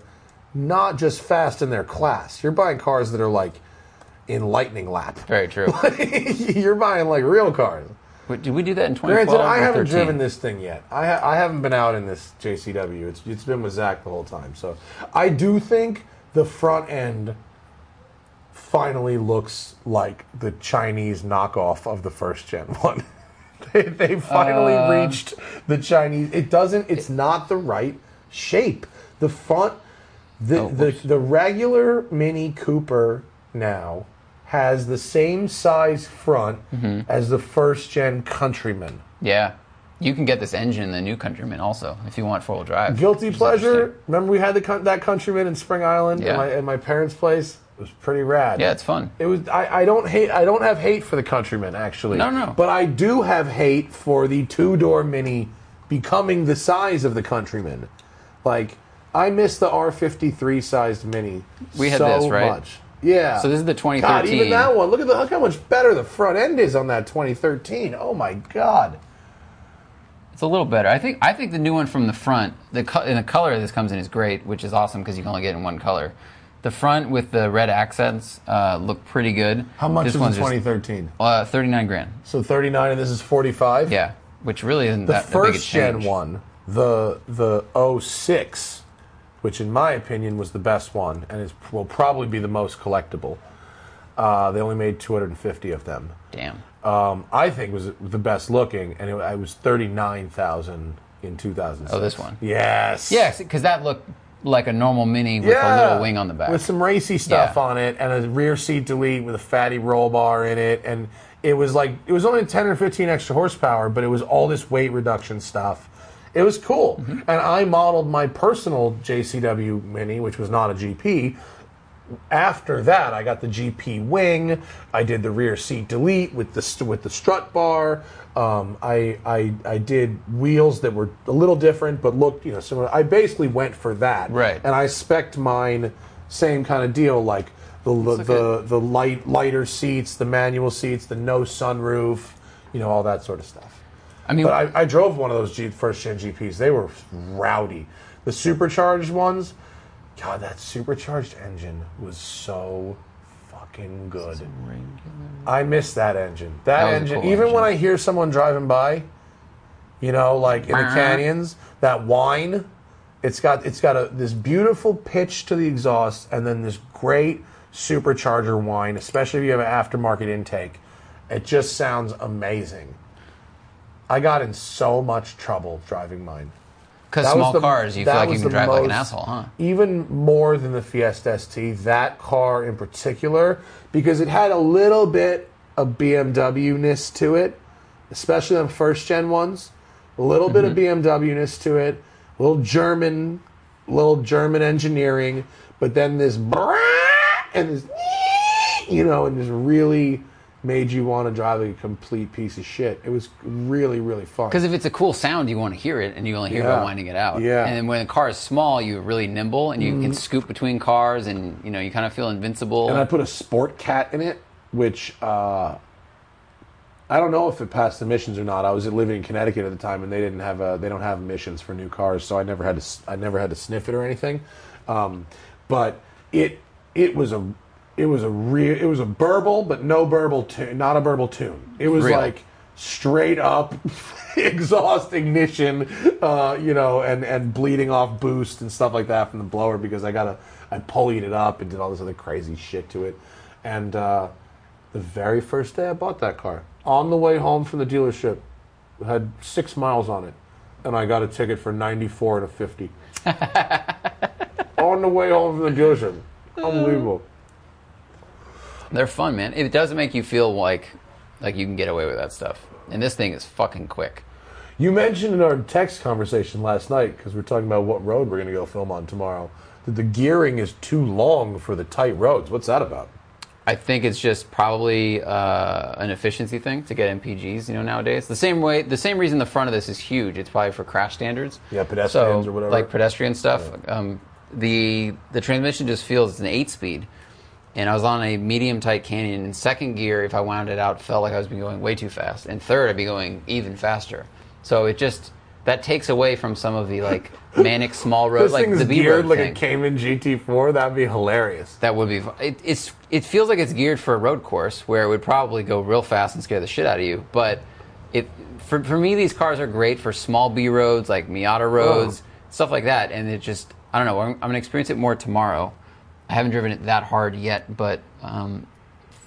not just fast in their class. You're buying cars that are like in lightning lap. Very true. *laughs* you're buying like real cars. Wait, Did we do that in 2012 Granted, I haven't 13? driven this thing yet. I, ha- I haven't been out in this JCW. It's it's been with Zack the whole time. So I do think the front end finally looks like the Chinese knockoff of the first gen *laughs* one. they, they finally Uh, reached the Chinese. It doesn't. It's not the right shape. The front, the Oh, the, the regular Mini Cooper now has the same size front Mm-hmm. as the first gen Countryman. Yeah. You can get this engine in the new Countryman also if you want four wheel drive. Guilty pleasure. Remember we had the that Countryman in Spring Island Yeah. at, my, at my parents' place. It was pretty rad. Yeah, it's fun. It was. I, I don't hate. I don't have hate for the Countryman actually. No, no. But I do have hate for the two door Mini becoming the size of the Countryman. Like I miss the R53 sized Mini. We had so this, right? Much. Yeah. So this is the 2013. God, 2013. even that one. Look at the look how much better the front end is on that 2013. Oh my God. It's a little better. I think I think the new one from the front, the co- and the color this comes in is great, which is awesome because you can only get it in one color. The front with the red accents uh, look pretty good. How much this the 2013? Uh, 39 grand. So 39 and this is 45. Yeah, which really isn't The that that big a first gen one, the the 06, which in my opinion was the best one and is will probably be the most collectible. Uh, they only made 250 of them. Damn. Um, I think was the best looking, and it, I was 39,000 in 2006. Oh, this one. Yes. Yes, because that looked like a normal mini with a little wing on the back. With some racy stuff Yeah. on it and a rear seat delete with a fatty roll bar in it. And it was like, it was only 10 or 15 extra horsepower, but it was all this weight reduction stuff. It was cool. Mm-hmm. And I modeled my personal JCW Mini, which was not a GP. After that, I got the GP wing. I did the rear seat delete with the with the strut bar. Um, I, I I did wheels that were a little different, but looked you know similar. I basically went for that, Right. And I spec'd mine same kind of deal, like the the, the light lighter seats, the manual seats, the no sunroof, you know all that sort of stuff. I mean, But I, I drove one of those G, first gen GPs. They were rowdy. The supercharged ones, God, that supercharged engine was so fucking good. I miss that engine. That, That was a engine, cool even engine. when I hear someone driving by, you know, like in the uh-huh. canyons, that whine, it's got it's got a this beautiful pitch to the exhaust, and then this great supercharger whine, especially if you have an aftermarket intake. It just sounds amazing. I got in so much trouble driving mine. because That was small the- cars, you feel that like you was can the drive like an most- asshole, huh? Even more than the Fiesta ST, that car in particular, because it had a little bit of BMW ness to it, especially on first gen ones. A little bit of Mm-hmm. BMW ness to it, a little German, little German engineering, but then this and this, you know, and just really made you want to drive like a complete piece of shit. It was really, really fun. Because if it's a cool sound, you want to hear it, and you only hear it by winding it out. Yeah. And when the car is small, you're really nimble, and you can scoop between cars, and you know you kind of feel invincible. And I put a Sport Cat in it, which uh, I don't know if it passed emissions or not. I was living in Connecticut at the time, and they didn't have a, they don't have emissions for new cars, so I never had to I never had to sniff it or anything. Um, but it it was a it was a real it was a burble, but no burble tune, not a burble tune. It was Really? like straight up *laughs* exhaust ignition, uh, you know, and and bleeding off boost and stuff like that from the blower because I got a i pulleyed it up and did all this other crazy shit to it. And uh, the very first day I bought that car, on the way home from the dealership, had six miles on it, and I got a ticket for ninety four and a fifty. *laughs* on the way home from the dealership, unbelievable. They're fun, man. It doesn't make you feel like like you can get away with that stuff. And this thing is fucking quick. You mentioned in our text conversation last night because we're talking about what road we're going to go film on tomorrow that the gearing is too long for the tight roads. What's that about? I think it's just probably uh, an efficiency thing to get MPGs, you know, nowadays. The same way, the same reason the front of this is huge. It's probably for crash standards. Yeah, pedestrians so, or whatever. like pedestrian stuff. Um, the the transmission just feels it's an eight speed, and I was on a medium tight canyon. In second gear, if I wound it out, felt like I was being going way too fast. And third, I'd be going even faster. So it just that takes away from some of the like *laughs* manic small road, This like the B geared road like thing. a Cayman GT4. That'd be hilarious. That would be. It, it's. It feels like it's geared for a road course where it would probably go real fast and scare the shit out of you. But it for for me, these cars are great for small B roads like Miata roads, stuff like that. And it just. I don't know. I'm, I'm gonna experience it more tomorrow. I haven't driven it that hard yet, but um,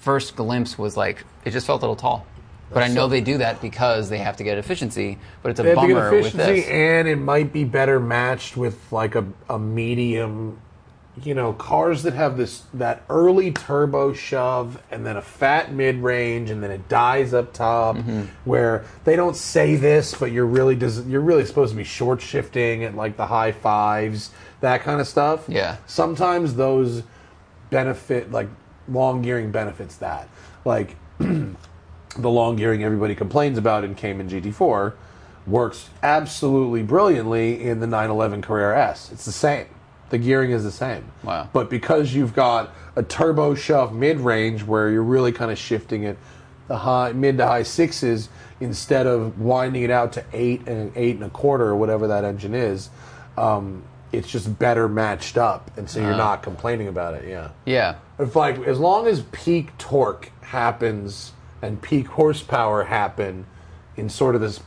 first glimpse was like it just felt a little tall. But I know they do that because they have to get efficiency. But it's a They have to get bummer with efficiency, this. and it might be better matched with like a, a medium. You know, cars that have this that early turbo shove, and then a fat mid range, and then it dies up top. Mm-hmm. Where they don't say this, but you're really does you're really supposed to be short shifting at like the high fives, that kind of stuff. Yeah. Sometimes those benefit like long gearing benefits that like *clears throat* the long gearing everybody complains about in Cayman GT4 works absolutely brilliantly in the 911 Carrera S. It's the same. The gearing is the same. Wow. But because you've got a turbo shove mid range where you're really kind of shifting it the high mid to high sixes instead of winding it out to eight and eight and a quarter or whatever that engine is, um, it's just better matched up, and so you're not complaining about it. Yeah. yeah. If like as long as peak torque happens and peak horsepower happen in sort of this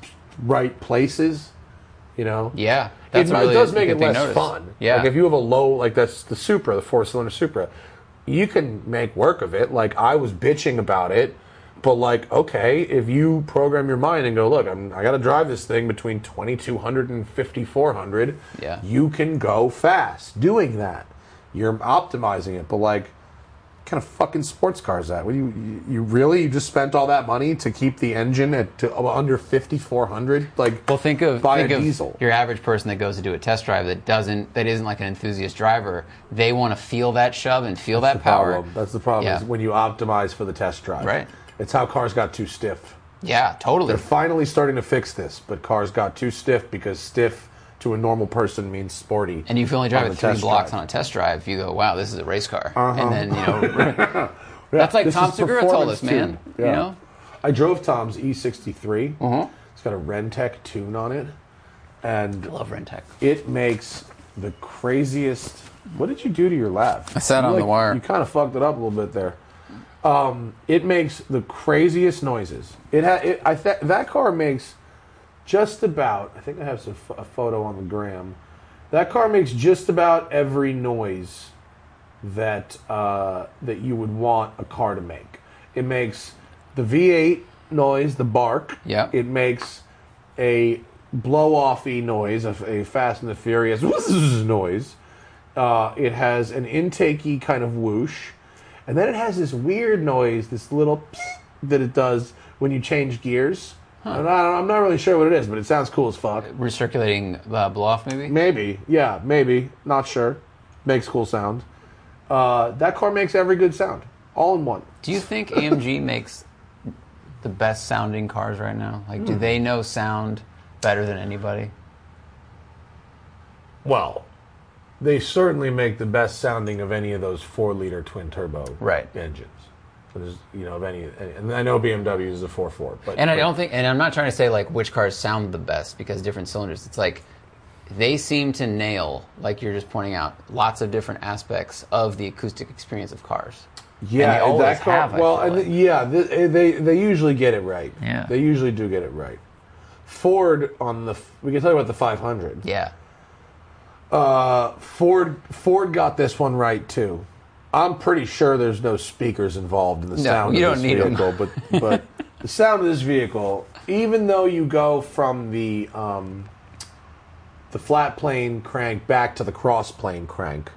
right places, you know. Yeah. It, That's it really does make it less fun. Yeah. Like if you have a low, like that's the Supra, the four cylinder Supra, you can make work of it. Like I was bitching about it, but like okay, if you program your mind and go, look, I'm, I got to drive this thing between 2200 and 5400. Yeah. You can go fast doing that. You're optimizing it, but like. Kind of fucking sports cars that? What you, you really you just spent all that money to keep the engine at to, uh, under fifty four hundred? Like, Well, think of buy think a of diesel. your average person that goes to do a test drive that doesn't that isn't like an enthusiast driver. They want to feel that shove and feel that the power. problem. That's the problem. Yeah. Is when you optimize for the test drive. Right. It's how cars got too stiff. Yeah, totally. They're finally starting to fix this, but cars got too stiff because stiff to a normal person means sporty. And you can only drive it three blocks drive. on a test drive. You go, wow, this is a race car. And then, you know, *laughs* that's like This Tom Segura told us, man. tuned. You know? I drove Tom's E63. Uh-huh. It's got a RENNtech tune on it, and I love RENNtech. it makes the craziest. What did you do to your lap? I sat You, on the wire. You kind of fucked it up a little bit there. Um, it makes the craziest noises. It, ha- it I th- that car makes just about. I think I have some ph- a photo on the gram. That car makes just about every noise that uh, that you would want a car to make. It makes the V8 noise, the bark. Yeah. It makes a blow offy noise, a, a Fast and the Furious *laughs* noise. Uh, it has an intakey kind of whoosh, and then it has this weird noise, this little that it does when you change gears. And I, I'm not really sure what it is, but it sounds cool as fuck. Recirculating uh, blow off, maybe? Maybe, yeah, maybe, not sure. Makes cool sound. Uh, that car makes every good sound, all in one. Do you think AMG *laughs* makes the best sounding cars right now? Like, Hmm. do they know sound better than anybody? Well, they certainly make the best sounding of any of those four-liter twin turbo Right. engines. So there's, you know, of any, and I know BMW is a four-four, but And I but- don't think, and I'm not trying to say like which cars sound the best because different cylinders. It's like they seem to nail, like you're just pointing out, lots of different aspects of the acoustic experience of cars. Yeah, they always that car. have, I well, feel and like. th- yeah, th- eh, they they usually get it right. Yeah. they usually do get it right. Ford on the we can talk about the 500. Yeah. Uh, Ford Ford got this one right too. I'm pretty sure there's no speakers involved in the sound you of don't this vehicle, but *laughs* but the sound of this vehicle, even though you go from the um, the flat plane crank back to the cross plane crank,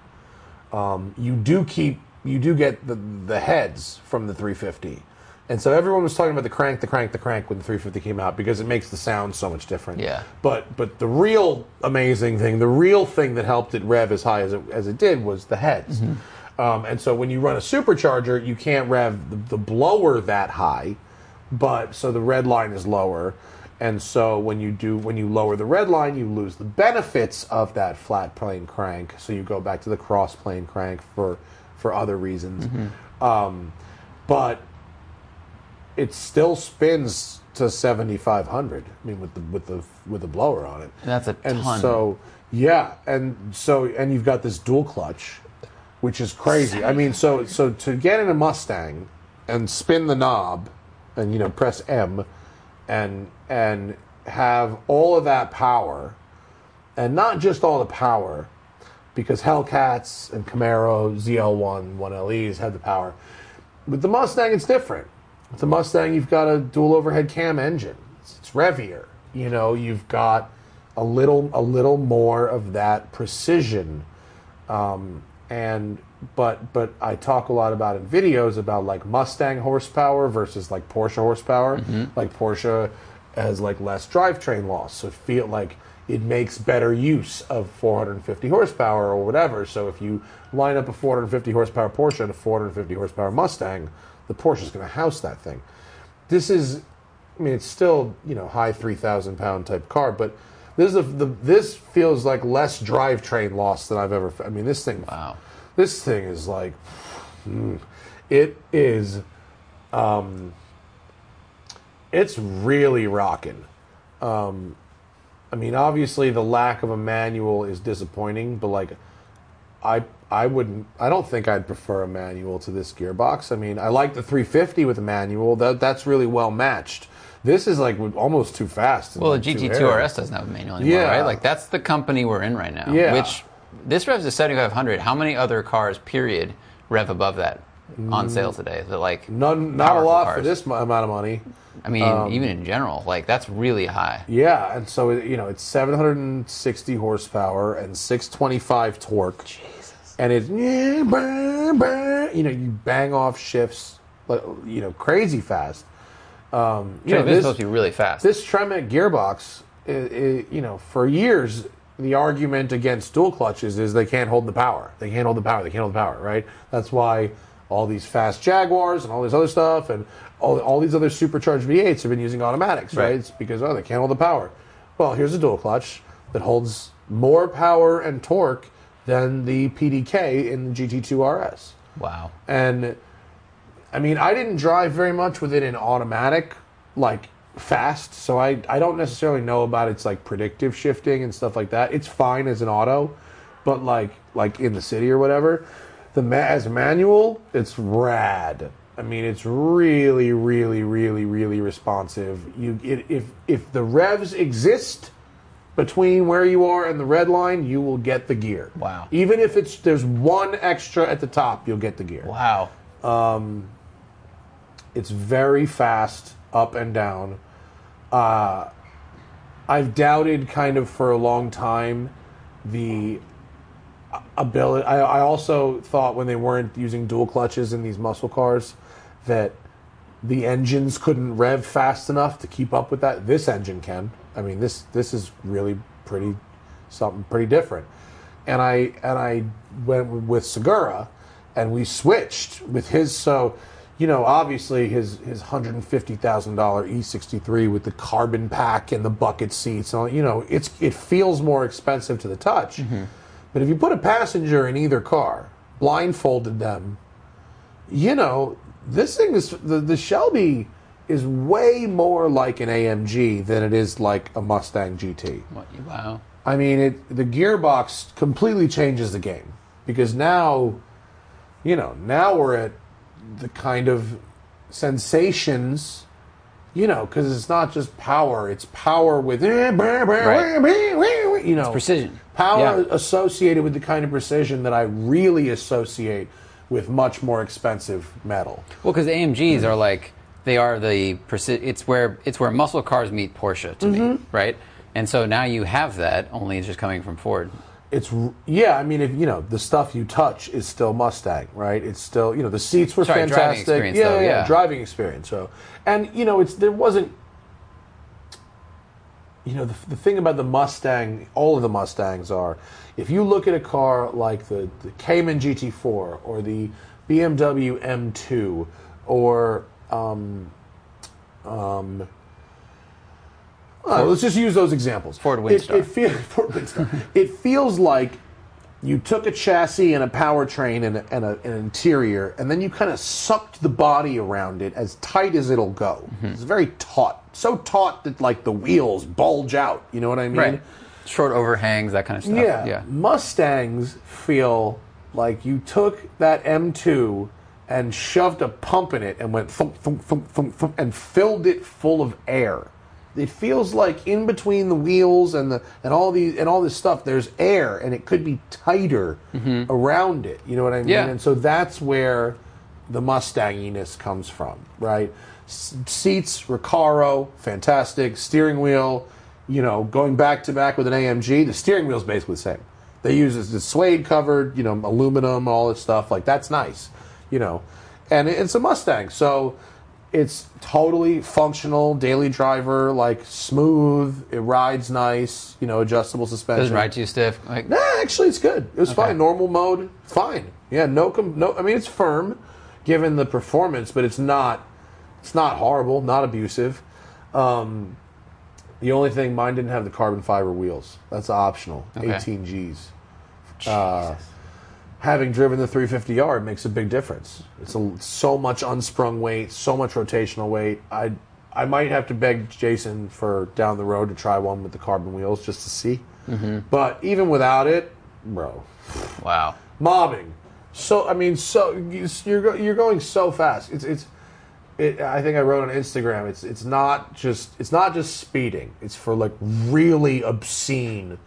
um, you do keep you do get the the heads from the 350. And so everyone was talking about the crank, the crank, the crank when the 350 came out because it makes the sound so much different. Yeah. But but the real amazing thing, the real thing that helped it rev as high as it, as it did was the heads. Um, and so when you run a supercharger, you can't rev the, the blower that high, but so the red line is lower. And so when you do when you lower the red line, you lose the benefits of that flat plane crank. So you go back to the cross plane crank for for other reasons. Um, but it still spins to 7500 i mean with the with the with the blower on it And that's a and ton. so yeah and so and you've got this dual clutch which is crazy i mean so so to get in a mustang and spin the knob and you know press m and and have all of that power and not just all the power because hellcats and camaro zl1 1les have the power with the Mustang, it's different. With the Mustang, you've got a dual overhead cam engine. It's, it's revier. You know, you've got a little a little more of that precision. Um, and but but I talk a lot about in videos about like Mustang horsepower versus like Porsche horsepower. Like Porsche has like less drivetrain loss, so feel like it makes better use of 450 horsepower or whatever. So if you line up a 450 horsepower Porsche and a 450 horsepower Mustang, the Porsche is going to house that thing. This is, I mean, it's still you know high 3,000 pound type car, but this is a, the this feels like less drivetrain loss than I've ever. I mean, this thing. Wow. This thing is like, mm, it is. Um, it's really rocking. Um, I mean, obviously, the lack of a manual is disappointing, but like, I I wouldn't. I don't think I'd prefer a manual to this gearbox. I mean, I like the 350 with a manual. That that's really well matched. This is like almost too fast. Well, the GT2 RS doesn't have a manual anymore, Yeah. right? Like that's the company we're in right now. Yeah. Which this revs to 7500. How many other cars, period, rev above that on sale today? It like Mm. None, not a lot for this mo- amount of money. I mean, even in general, like that's really high. Yeah, and so you know it's 760 horsepower and 625 torque. Jesus. And it's yeah, bah, bah, you know you bang off shifts, like, you know crazy fast. Um, you know, this is supposed to be really fast. this Tremec gearbox, i i you know, for years the argument against dual clutches is they can't hold the power. They can't hold the power. They can't hold the power. Right. That's why all these fast Jaguars and all this other stuff and all, all these other supercharged V8s have been using automatics. Right. Right. It's because oh they can't hold the power. Well, here's a dual clutch that holds more power and torque than the PDK in the GT2 RS. wow. And I mean, I didn't drive very much with it in automatic, like fast. So I, I don't necessarily know about its like predictive shifting and stuff like that. It's fine as an auto, but like like in the city or whatever, the ma- as a manual, it's rad. I mean, it's really, really, really, really responsive. You it, if if the revs exist between where you are and the red line, you will get the gear. Wow. Even if it's there's one extra at the top, you'll get the gear. Wow. It's very fast up and down. Uh, I've doubted kind of for a long time the ability. I, I also thought when they weren't using dual clutches in these muscle cars that the engines couldn't rev fast enough to keep up with that. This engine can. I mean, this this is really pretty something pretty different. And I and I went with Segura, and we switched with his. So, you know, obviously his his hundred and fifty thousand dollar E sixty three with the carbon pack and the bucket seats. And all, you know, it's it feels more expensive to the touch. Mm-hmm. But if you put a passenger in either car, blindfolded them, you know, this thing is the, the Shelby is way more like an AMG than it is like a Mustang GT. Wow. I mean, it the gearbox completely changes the game because now, you know, now we're at the kind of sensations, you know, because it's not just power; it's power with eh, you know precision. power Yeah. associated with the kind of precision that I really associate with much more expensive metal. Well, because AMGs are like they are the it's where it's where muscle cars meet Porsche to Mm-hmm. me, right? And so now you have that, only it's just coming from Ford. It's yeah, I mean, if you know the stuff you touch is still Mustang, right? It's still you know the seats were Sorry, driving fantastic. experience, yeah, though, yeah, yeah. driving experience. So, and you know, it's there wasn't. You know, the, the thing about the Mustang, all of the Mustangs are, if you look at a car like the, the Cayman GT4 or the BMW M2 or um, um, uh, let's just use those examples. Ford It- Windstar. It, feel- *laughs* Ford Windstar. it feels like you took a chassis and a powertrain and, a, and a, an interior, and then you kind of sucked the body around it as tight as it'll go. Mm-hmm. It's very taut, so taut that like the wheels bulge out. You know what I mean? Right. Short overhangs, that kind of stuff. Yeah. Yeah. Mustangs feel like you took that M2 and shoved a pump in it and went thump, thump, thump, thump, thump, and filled it full of air. It feels like in between the wheels and the and all these and all this stuff, there's air, and it could be tighter around it. You know what I mean? Mm-hmm. Yeah. And so that's where the Mustanginess comes from, right? S- seats, Recaro, fantastic. Steering wheel, you know, going back to back with an AMG, the steering wheel's basically the same. They use this suede covered, you know, aluminum, all this stuff. Like that's nice, you know, and it's a Mustang, so it's totally functional, daily driver, like smooth. It rides nice, you know, adjustable suspension. Doesn't ride too stiff. Like, Nah, actually, it's good. It was fine. Normal mode, fine. Yeah, no, com- no. I mean, it's firm, given the performance, but it's not. It's not horrible. Not abusive. Um, the only thing mine didn't have the carbon fiber wheels. That's optional. Okay. 18 G's. Uh, having driven the 350R makes a big difference. It's a, so much unsprung weight, so much rotational weight. I I might have to beg Jason for down the road to try one with the carbon wheels just to see. Mm-hmm. But even without it, bro, wow. mobbing. So I mean, so you- you're go- you're going so fast. It's it's. It, I think I wrote on Instagram. It's it's not just it's not just speeding. It's for like really obscene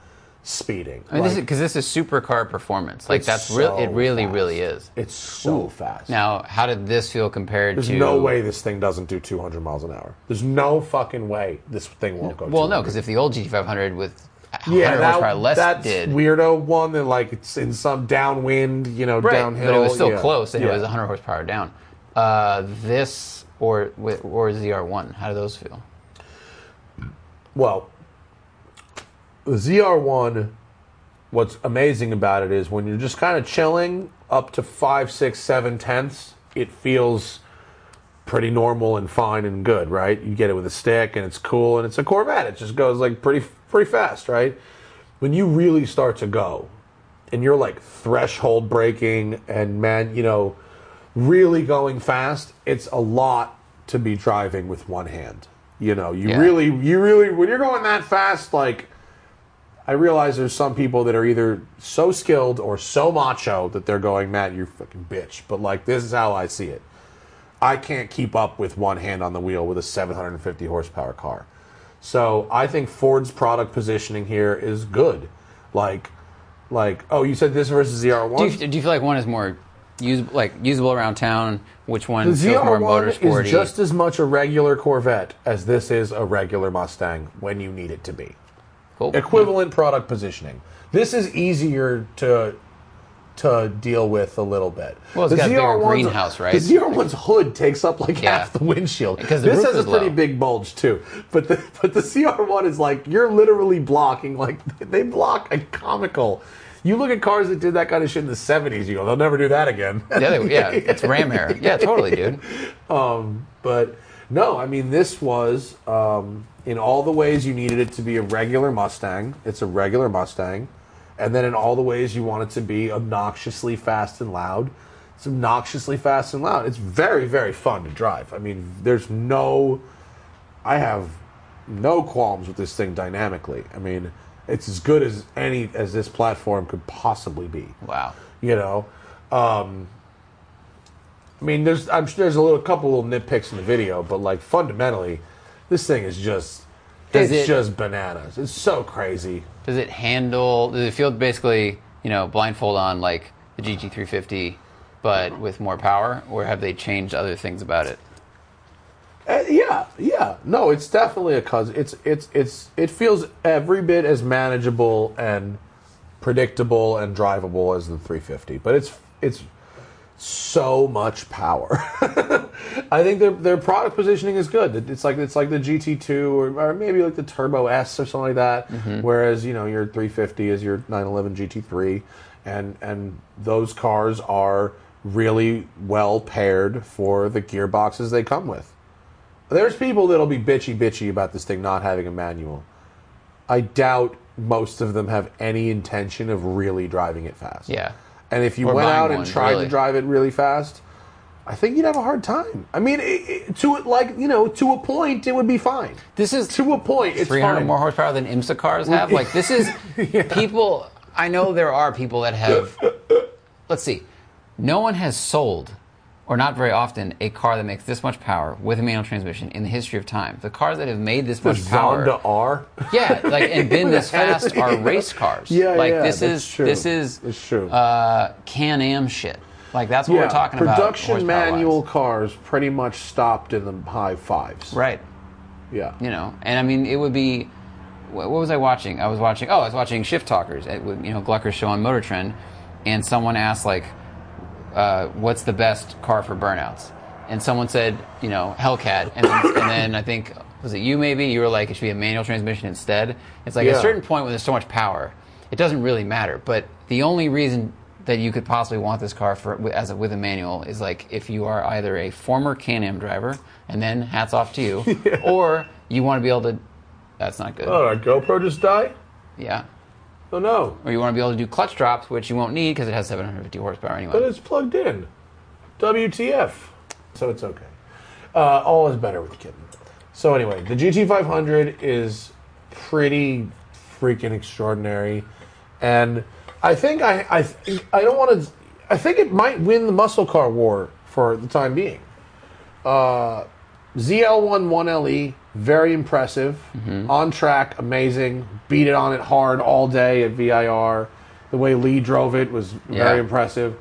speeding. I mean, Like, because this is supercar performance. Like that's real. It really, fast. really is. it's so fast. Now, how did this feel compared There's to? no way this thing doesn't do 200 miles an hour. There's no fucking way this thing won't go. Well, no, because if the old GT500 with 100 yeah, horsepower that, less that did, weirdo one that like it's in some downwind, you know, right, downhill. but it was still yeah. close, and yeah. it was 100 horsepower down. Uh, this or or ZR1, how do those feel? Well, the ZR1, what's amazing about it is when you're just kind of chilling up to five, six, seven tenths, it feels pretty normal and fine and good, right? You get it with a stick and it's cool and it's a Corvette. It just goes like pretty pretty fast, right? When you really start to go and you're like threshold breaking and man, you know, really going fast, it's a lot to be driving with one hand. You know, you Yeah. really you really when you're going that fast like I realize there's some people that are either so skilled or so macho that they're going, Matt, you're fucking bitch. But like, this is how I see it. I can't keep up with one hand on the wheel with a 750 horsepower car. So I think Ford's product positioning here is good. Like, like, oh, you said this versus the ZR1. Do you, do you feel like one is more usable, like usable around town? Which one the feels more ZR1 motorsporty? is just as much a regular Corvette as this is a regular Mustang when you need it to be. Cool. equivalent product positioning. This is easier to to deal with a little bit. Well, it's got a bigger ZR1's greenhouse, right? The ZR1's hood takes up like Yeah. half the windshield. Because the this has a pretty low. big bulge too. But the *laughs* but the ZR1 is like you're literally blocking like *laughs* they block a comical. You look at cars that did that kind of shit in the 70s, you go, they'll never do that again. yeah, they- yeah, *laughs* it's ram air. Yeah, totally, dude. But no, I mean this was um, in all the ways you needed it to be a regular Mustang. It's a regular Mustang, and then in all the ways you want it to be obnoxiously fast and loud. It's obnoxiously fast and loud. It's very very fun to drive. I mean, there's no, I have no qualms with this thing dynamically. I mean, it's as good as any as this platform could possibly be Wow. you know um, I mean, there's I'm sure there's a little couple little nitpicks in the video, but like fundamentally, this thing is just Does it's it- just bananas. It's so crazy. Does it handle? Does it feel basically, you know, blindfold on like the GT350, but with more power, or have they changed other things about it? Uh, yeah, yeah. No, it's definitely a cause. It's it's it's it feels every bit as manageable and predictable and drivable as the 350, but it's it's so much power. *laughs* I think their their product positioning is good. It's like it's like the GT2 or, or maybe like the Turbo S or something like that. Mm-hmm. Whereas you know your 350 is your 911 GT3, and and those cars are really well paired for the gearboxes they come with. There's people that'll be bitchy bitchy about this thing not having a manual. I doubt most of them have any intention of really driving it fast. Yeah. And if you Or went buying out and one, tried really. to drive it really fast, I think you'd have a hard time. I mean, it, it, to like you know, to a point, it would be fine. This is To a point, it's 300 fine. more horsepower than IMSA cars have. Like this is *laughs* people. I know there are people that have. *laughs* Let's see. No one has sold, or not very often, a car that makes this much power with a manual transmission in the history of time. The cars that have made this The much power, Zonda R. *laughs* yeah, like and been this *laughs* fast are race cars. Yeah, like yeah, this is true. this is It's true. uh, Can-Am shit. Like that's what we're talking about. production manual cars pretty much stopped in the high fives. right? Yeah. you know and i mean it would be what what was i watching i was watching oh i was watching shift talkers at you know glucker's show on motor trend and someone asked like uh, what's the best car for burnouts and someone said you know hellcat and then, and then i think was it you maybe you were like it should be a manual transmission instead it's like at Yeah. a certain point when there's so much power it doesn't really matter but the only reason that you could possibly want this car for as a, with a manual is like if you are either a former Can-Am driver, and then hats off to you, *laughs* or you want to be able to. That's not good. Oh, our GoPro just died? Yeah. Oh no. Or you want to be able to do clutch drops, which you won't need because it has 750 horsepower anyway. But it's plugged in. WTF. So it's okay. Uh, all is better with the kitten. So anyway, the GT500 is pretty freaking extraordinary, and I think I I I don't want to. I think it might win the muscle car war for the time being. Uh, ZL1 1LE, E, very impressive. Mm-hmm. On track, amazing. Beat it on it hard all day at VIR. The way Lee drove it was very Yeah. impressive.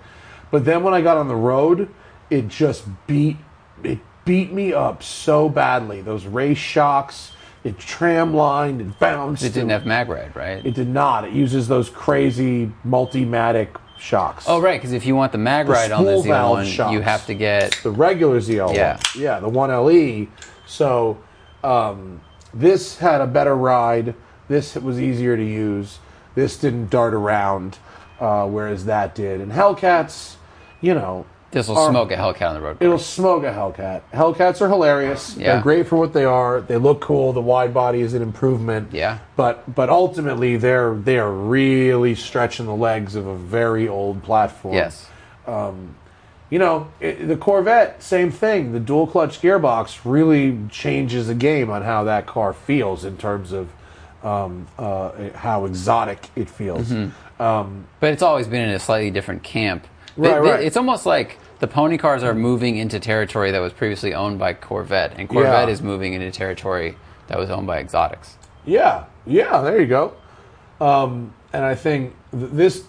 But then when I got on the road, it just beat it beat me up so badly. Those race shocks, it tramlined, it bounced. it didn't have mag ride, right? It did not. It uses those crazy Multimatic shocks. oh, right, because if you want the mag ride on the spool valve Z1, shocks. you have to get. the regular ZL1. Yeah. Yeah, the 1LE. So um, this had a better ride. This was easier to use. This didn't dart around, uh, whereas that did. And Hellcats, you know, This will are- smoke a Hellcat on the road. It'll smoke a Hellcat. Hellcats are hilarious. Yeah. They're great for what they are. They look cool. The wide body is an improvement. Yeah. But but ultimately they're they are really stretching the legs of a very old platform. Yes. You know, it, the Corvette, same thing. The dual clutch gearbox really changes the game on how that car feels in terms of um, uh, how exotic it feels. Mm-hmm. But it's always been in a slightly different camp. Right, Th- th- right. It's almost like the pony cars are moving into territory that was previously owned by Corvette, and Corvette Yeah. is moving into territory that was owned by Exotics. Yeah, yeah, there you go. Um, and I think th- this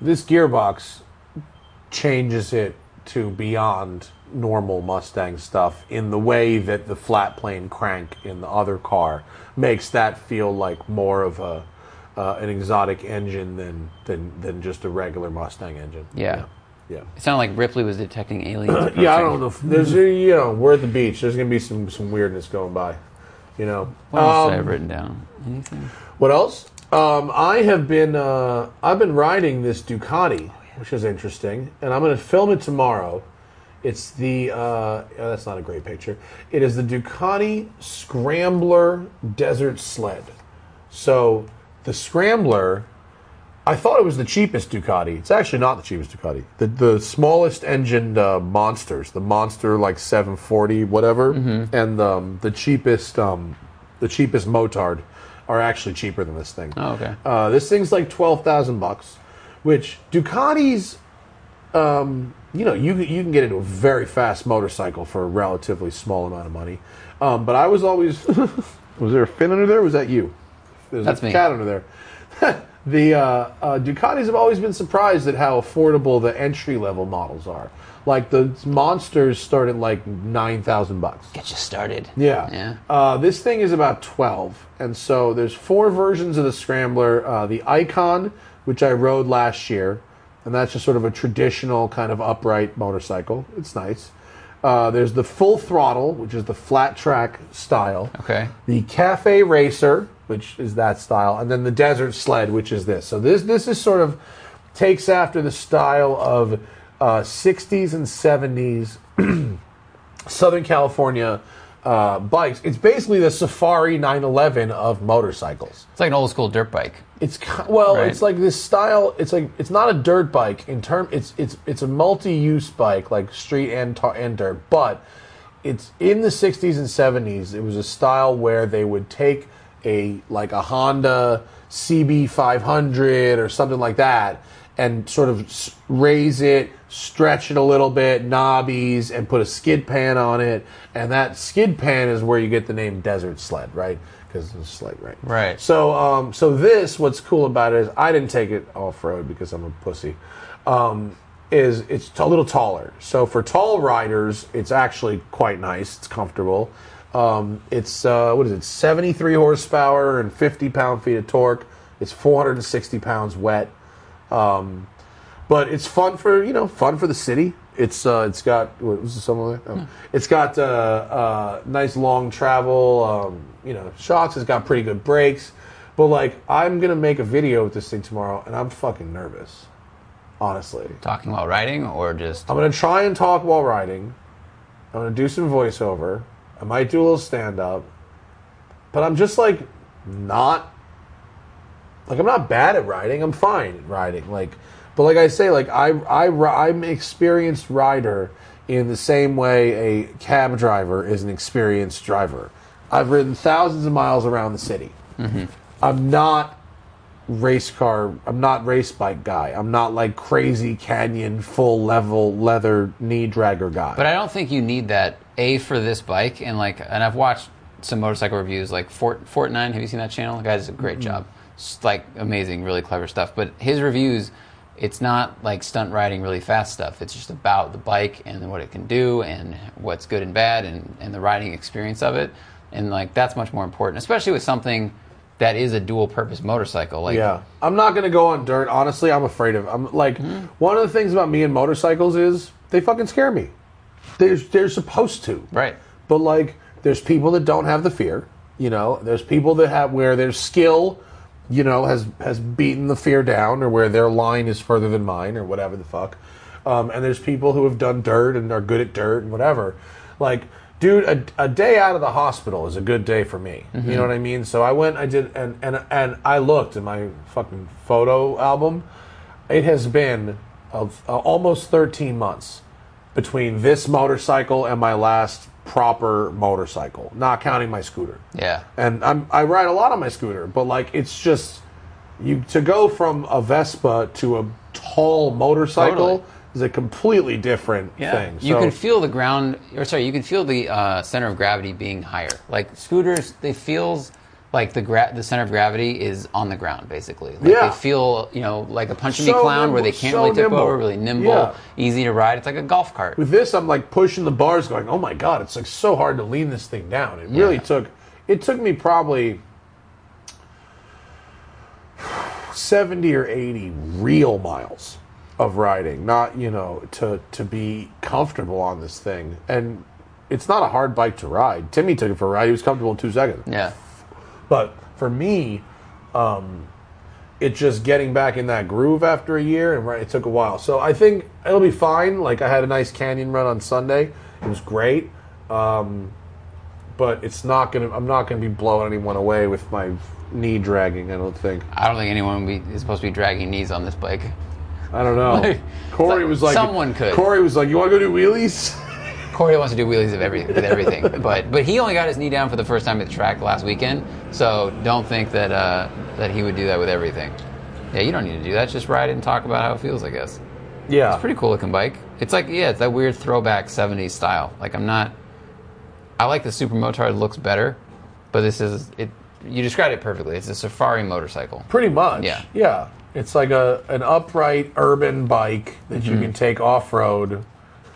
this gearbox changes it to beyond normal Mustang stuff in the way that the flat plane crank in the other car makes that feel like more of a uh, an exotic engine than than than just a regular Mustang engine. Yeah. yeah. It sounded like Ripley was detecting aliens. *clears throat* Yeah, I don't know. if- There's a, you know we're at the beach. There's gonna be some some weirdness going by. You know. What else Um, did I have written down? Anything? What else? Um, I have been uh, I've been riding this Ducati, which is interesting, and I'm going to film it tomorrow. It's the uh, oh, that's not a great picture. It is the Ducati Scrambler Desert Sled. So the Scrambler, I thought it was the cheapest Ducati. It's actually not the cheapest Ducati. The the smallest engined uh, monsters, the Monster like 740 whatever, and um, the cheapest um, the cheapest Motard are actually cheaper than this thing. Oh, okay. Uh, this thing's like twelve thousand bucks, which Ducati's um, you know, you you can get into a very fast motorcycle for a relatively small amount of money. Um, but I was always *laughs* was there a fin under there? Or was that you? There's That's a me. cat under there. *laughs* the uh, uh, Ducatis have always been surprised at how affordable the entry level models are. Like the monsters start at like nine thousand bucks. Get you started. Yeah. Yeah. Uh, this thing is about 12. And so there's four versions of the Scrambler. Uh, the Icon, which I rode last year, and that's just sort of a traditional kind of upright motorcycle. It's nice. Uh, there's the Full Throttle, which is the flat track style. Okay. The Cafe Racer, which is that style, and then the Desert Sled, which is this. So this this is sort of takes after the style of uh, 60s and 70s *clears throat* Southern California uh, bikes. It's basically the Safari 911 of motorcycles. It's like an old school dirt bike. It's well, Right. it's like this style. It's like it's not a dirt bike in term. It's it's it's a multi-use bike, like street and tar- and dirt. But it's in the 60s and 70s. It was a style where they would take a like a Honda CB500 or something like that, and sort of raise it, stretch it a little bit, knobbies, and put a skid pan on it. And that skid pan is where you get the name Desert Sled, right? Because it's sled, right? Right. So, um, so this, what's cool about it is I didn't take it off road because I'm a pussy. Um, is it's a little taller. So for tall riders, it's actually quite nice. It's comfortable. Um, it's uh, what is it? 73 horsepower and 50 pound feet of torque. It's 460 pounds wet. Um, but it's fun for you know fun for the city. It's uh, it's got what was it something like? Oh. It's got uh, uh, nice long travel. Um, you know, shocks. It's got pretty good brakes. But like, I'm gonna make a video with this thing tomorrow, and I'm fucking nervous. Honestly, Talking while riding or just I'm gonna try and talk while riding. I'm gonna do some voiceover. I might do a little stand up. But I'm just like not like I'm not bad at riding. I'm fine at riding. Like but like I say like I I I'm an experienced rider in the same way a cab driver is an experienced driver. I've ridden thousands of miles around the city. Mm-hmm. I'm not race car. I'm not race bike guy. I'm not like crazy canyon full level leather knee dragger guy. But I don't think you need that a for this bike and like and I've watched some motorcycle reviews like Fort FortNine. Have you seen that channel? The guy does a great job. It's like amazing, really clever stuff. But his reviews, it's not like stunt riding really fast stuff. It's just about the bike and what it can do and what's good and bad and, and the riding experience of it. And like that's much more important, especially with something that is a dual purpose motorcycle. Like yeah, I'm not gonna go on dirt. Honestly, I'm afraid of. I'm like Mm-hmm. one of the things about me and motorcycles is they fucking scare me. They're they're supposed to. Right. But like, there's people that don't have the fear. You know, there's people that have where their skill, you know, has has beaten the fear down, or where their line is further than mine, or whatever the fuck. Um, and there's people who have done dirt and are good at dirt and whatever. Like, dude, a, a day out of the hospital is a good day for me. You know what I mean? So I went, I did, and and and I looked in my fucking photo album. It has been of uh, almost 13 months between this motorcycle and my last proper motorcycle, not counting my scooter. Yeah. And I'm, I ride a lot on my scooter, but like it's just you to go from a Vespa to a tall motorcycle Totally. is a completely different thing. You can feel the ground, or sorry, you can feel the uh, center of gravity being higher. Like scooters, they feels like the gra- the center of gravity is on the ground, basically. Like Yeah. They feel, you know, like a punch me So clown where they can't so really tip over, really nimble, Yeah. easy to ride. It's like a golf cart. With this, I'm like pushing the bars, going, "Oh my god, it's like so hard to lean this thing down." It really Yeah. took. It took me probably seventy or eighty real miles of riding, not you know to to be comfortable on this thing. And it's not a hard bike to ride. Timmy took it for a ride; he was comfortable in two seconds. Yeah. But for me, um, it just getting back in that groove after a year, and right, it took a while. So I think it'll be fine. Like I had a nice canyon run on Sunday; it was great. Um, but it's not gonna. I'm not gonna be blowing anyone away with my knee dragging. I don't think. I don't think anyone be, is supposed to be dragging knees on this bike. I don't know. Like, Corey was like, someone could. Corey was like, "You want to go do wheelies?" Corey wants to do wheelies of every, with everything, but but he only got his knee down for the first time at the track last weekend. So don't think that uh, that he would do that with everything. Yeah, you don't need to do that. Just ride it and talk about how it feels. I guess. Yeah. It's a pretty cool looking bike. It's like yeah, it's that weird throwback '70s style. Like I'm not. I like the Super Motard. Looks better, but this is it. You described it perfectly. It's a safari motorcycle. Pretty much. Yeah. Yeah. It's like a an upright urban bike that Mm-hmm. you can take off road.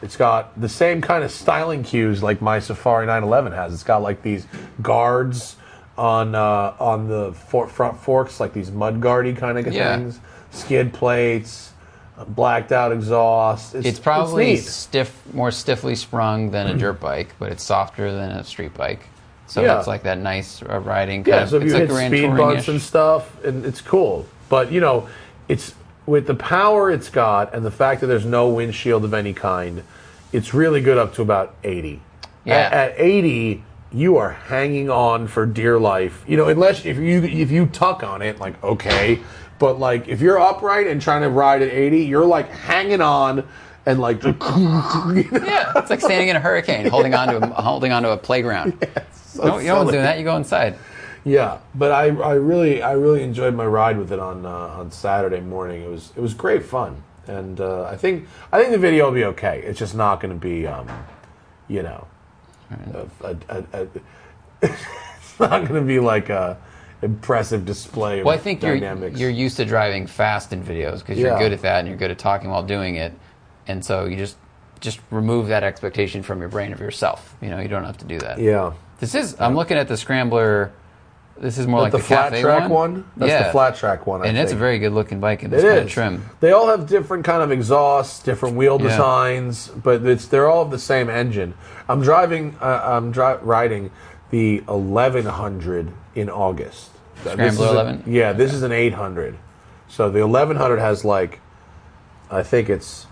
It's got the same kind of styling cues like my Safari 911 has. It's got like these guards on uh, on the for- front forks, like these mud guardy kind of Yeah. things. Skid plates, a blacked out exhaust. It's, It's probably neat. stiff, more stiffly sprung than a dirt bike, but it's softer than a street bike. So Yeah. it's like that nice uh, riding. Kind Yeah, of, so if it's you like hit Grand speed bumps Touring-ish. and stuff, and it's cool. But you know, it's with the power it's got and the fact that there's no windshield of any kind, it's really good up to about 80. Yeah. At, at 80, you are hanging on for dear life. You know, unless if you if you tuck on it, like okay, but like if you're upright and trying to ride at 80, you're like hanging on and like *laughs* you know? Yeah, it's like standing in a hurricane, holding onto a, holding onto a playground. *laughs* so no, you don't do that. You go inside. Yeah, but I, I really I really enjoyed my ride with it on uh, on Saturday morning. It was it was great fun, and uh, I think I think the video will be okay. It's just not going to be, um, you know, a, a, a, a, it's not going to be like a impressive display of Well, I think you're you're used to driving fast in videos because you're Yeah. good at that and you're good at talking while doing it, and so you just just remove that expectation from your brain of yourself. You know, you don't have to do that. yeah, This is. I'm looking at the scrambler. This is more like the, the, flat track one. one. That's yeah. the flat track one. I and it's a very good looking bike in this It kind is. of trim. They all have different kind of exhausts, different wheel Yeah. designs, but it's they're all the same engine. I'm driving. Uh, I'm dri- riding the 1100 in August. This is a- 11? yeah, this is an 800. So the 1100 has like, I think it's.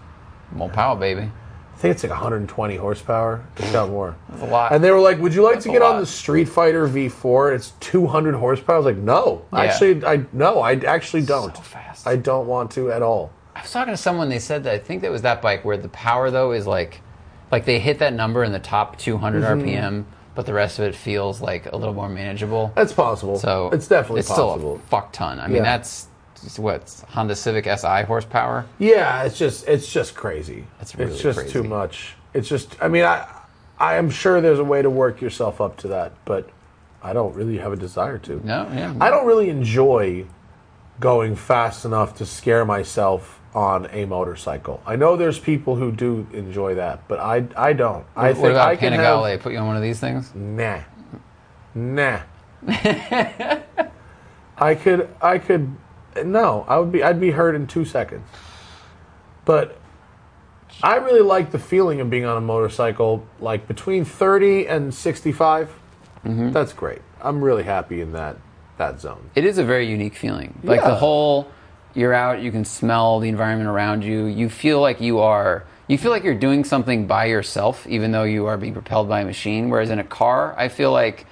More power, baby. I think it's like 120 horsepower. It's got more. That's a lot. And they were like, "Would you like to a get on lot. the Street Fighter V4? It's 200 horsepower." I was like, "No, Yeah. actually, I no, I actually don't. So fast. I don't want to at all." I was talking to someone. They said that I think that was that bike where the power though is like, like they hit that number in the top 200 Mm-hmm. RPM, but the rest of it feels like a little more manageable. That's possible. So it's definitely it's possible. still a fuck ton. I mean, Yeah. that's what Honda Civic Si horsepower. yeah, it's just it's just crazy. That's really it's just crazy. too much. It's just I mean I I am sure there's a way to work yourself up to that, but I don't really have a desire to. No, yeah. I don't really enjoy going fast enough to scare myself on a motorcycle. I know there's people who do enjoy that, but I I don't. I what think about I can Panigale? have Put you on one of these things? nah. Nah. *laughs* I could I could no, I would be I'd be hurt in 2 seconds. But I really like the feeling of being on a motorcycle like between 30 and 65. Mm-hmm. That's great. I'm really happy in that that zone. It is a very unique feeling. Like the whole, you're out, you can smell the environment around you. You feel like you are, you feel like you're doing something by yourself, even though you are being propelled by a machine. Whereas in a car, I feel like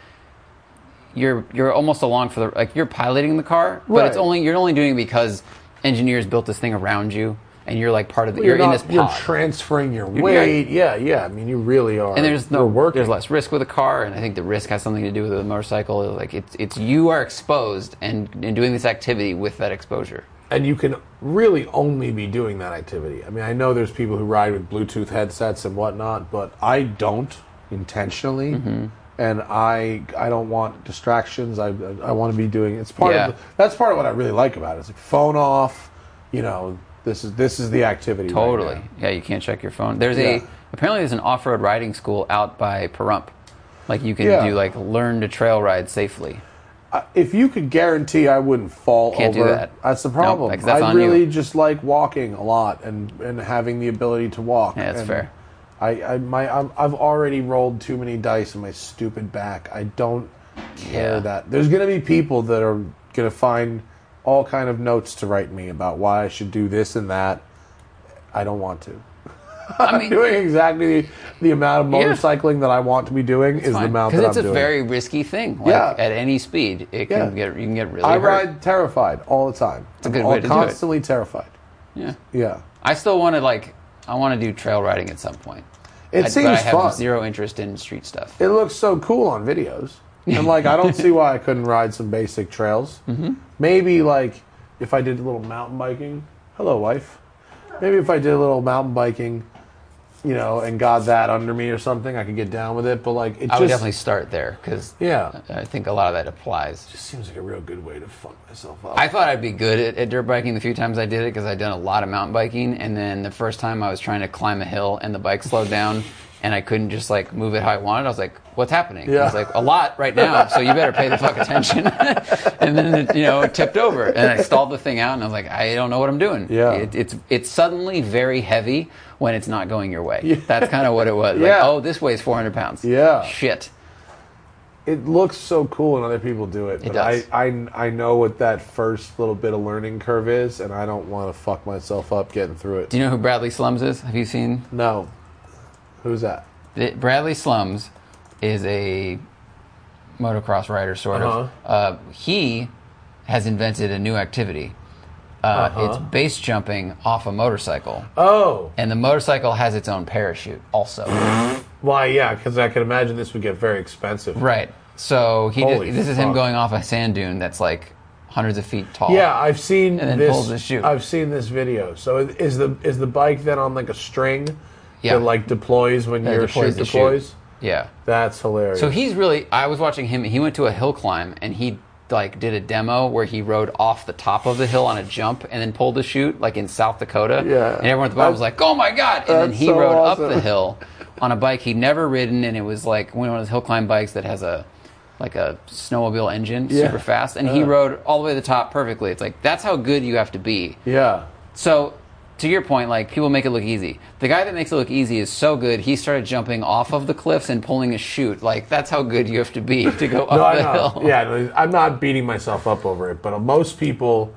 you're you're almost along for the like you're piloting the car, but it's only you're only doing it because engineers built this thing around you, and you're like part of the. you're, in not- this pod. You're transferring your weight. Yeah, yeah. I mean, you really are. and there's no you're there's less risk with a car and i think the risk has something to do with a motorcycle like it's it's you are exposed and and doing this activity with that exposure and you can really only be doing that activity. I mean, I know there's people who ride with Bluetooth headsets and whatnot, but I don't intentionally, Mm-hmm. and I I don't want distractions. I I want to be doing. It's part Yeah. of the, that's part of what I really like about it. It's like phone off. You know, this is this is the activity. Totally. now. yeah, you can't check your phone. There's Yeah. a apparently there's an off-road riding school out by Pahrump. Like you can Yeah. do like learn to trail ride safely. If you could guarantee I wouldn't fall Can't do over, that. that's the problem. because that's I on really you. just like walking a lot and, and having the ability to walk. Yeah, that's And fair. I, I my I'm, I've already rolled too many dice in my stupid back. I don't care Yeah. that there's going to be people that are going to find all kind of notes to write me about why I should do this and that. I don't want to. *laughs* I mean, Doing exactly the, amount of Yeah. motorcycling that I want to be doing is the amount that because it's a very risky thing. Like, Yeah. At any speed, it can Yeah. get you can get really I hurt. ride terrified all the time. It's a good I'm way to do it. constantly terrified. Yeah. Yeah. I still want to like I want to do trail riding at some point. It I, seems but I have fun. zero interest in street stuff. It looks so cool on videos. And like I don't *laughs* see why I couldn't ride some basic trails. Mm-hmm. Maybe like if I did a little mountain biking. Hello, wife. maybe if I did a little mountain biking, you know, and got that under me or something, I could get down with it. But like, it I just would definitely start there because yeah, I think a lot of that applies. It just seems like a real good way to fuck myself up. I thought I'd be good at, at dirt biking the few times I did it because I'd done a lot of mountain biking, and then the first time I was trying to climb a hill and the bike slowed down, and I couldn't just like move it how I wanted. I was like, "What's happening?" Yeah. It's like a lot right now, so you better pay the fuck attention. *laughs* and then it, you know it tipped over, and I stalled the thing out, and I was like, "I don't know what I'm doing." Yeah. it, it's it's suddenly very heavy when it's not going your way. Yeah. That's kind of what it was. Yeah. Like, oh, this weighs 400 pounds. Yeah. shit. it looks so cool when other people do it. It but does. I, I I know what that first little bit of learning curve is, and I don't want to fuck myself up getting through it. Do you know who Bradley Slums is? Have you seen? No, who's that? Bradley Slums is a motocross rider, sort of. Uh-huh. Uh, he has invented a new activity. Uh, Uh-huh. It's base jumping off a motorcycle, Oh, and the motorcycle has its own parachute, also. *laughs* why? Yeah, because I can imagine this would get very expensive. right. So he did, this is him going off a sand dune that's like hundreds of feet tall. Yeah, I've seen And then this. pulls the chute. I've seen this video. So is the is the bike then on like a string Yeah. that like deploys when That your deploys the deploys? chute. Yeah. That's hilarious. So he's really. I was watching him. He went to a hill climb and he like did a demo where he rode off the top of the hill on a jump and then pulled the chute like in South Dakota. Yeah. And everyone at the bottom was like, "Oh my god!" And then he so rode awesome. up the hill on a bike he'd never ridden, and it was like one of those hill climb bikes that has a like a snowmobile engine, Yeah. super fast. And he rode all the way to the top perfectly. It's like that's how good you have to be. yeah. So, to your point, like people make it look easy. The guy that makes it look easy is so good. He started jumping off of the cliffs and pulling a chute. Like that's how good you have to be *laughs* to go up No, the hill. Yeah, I'm not beating myself up over it, but most people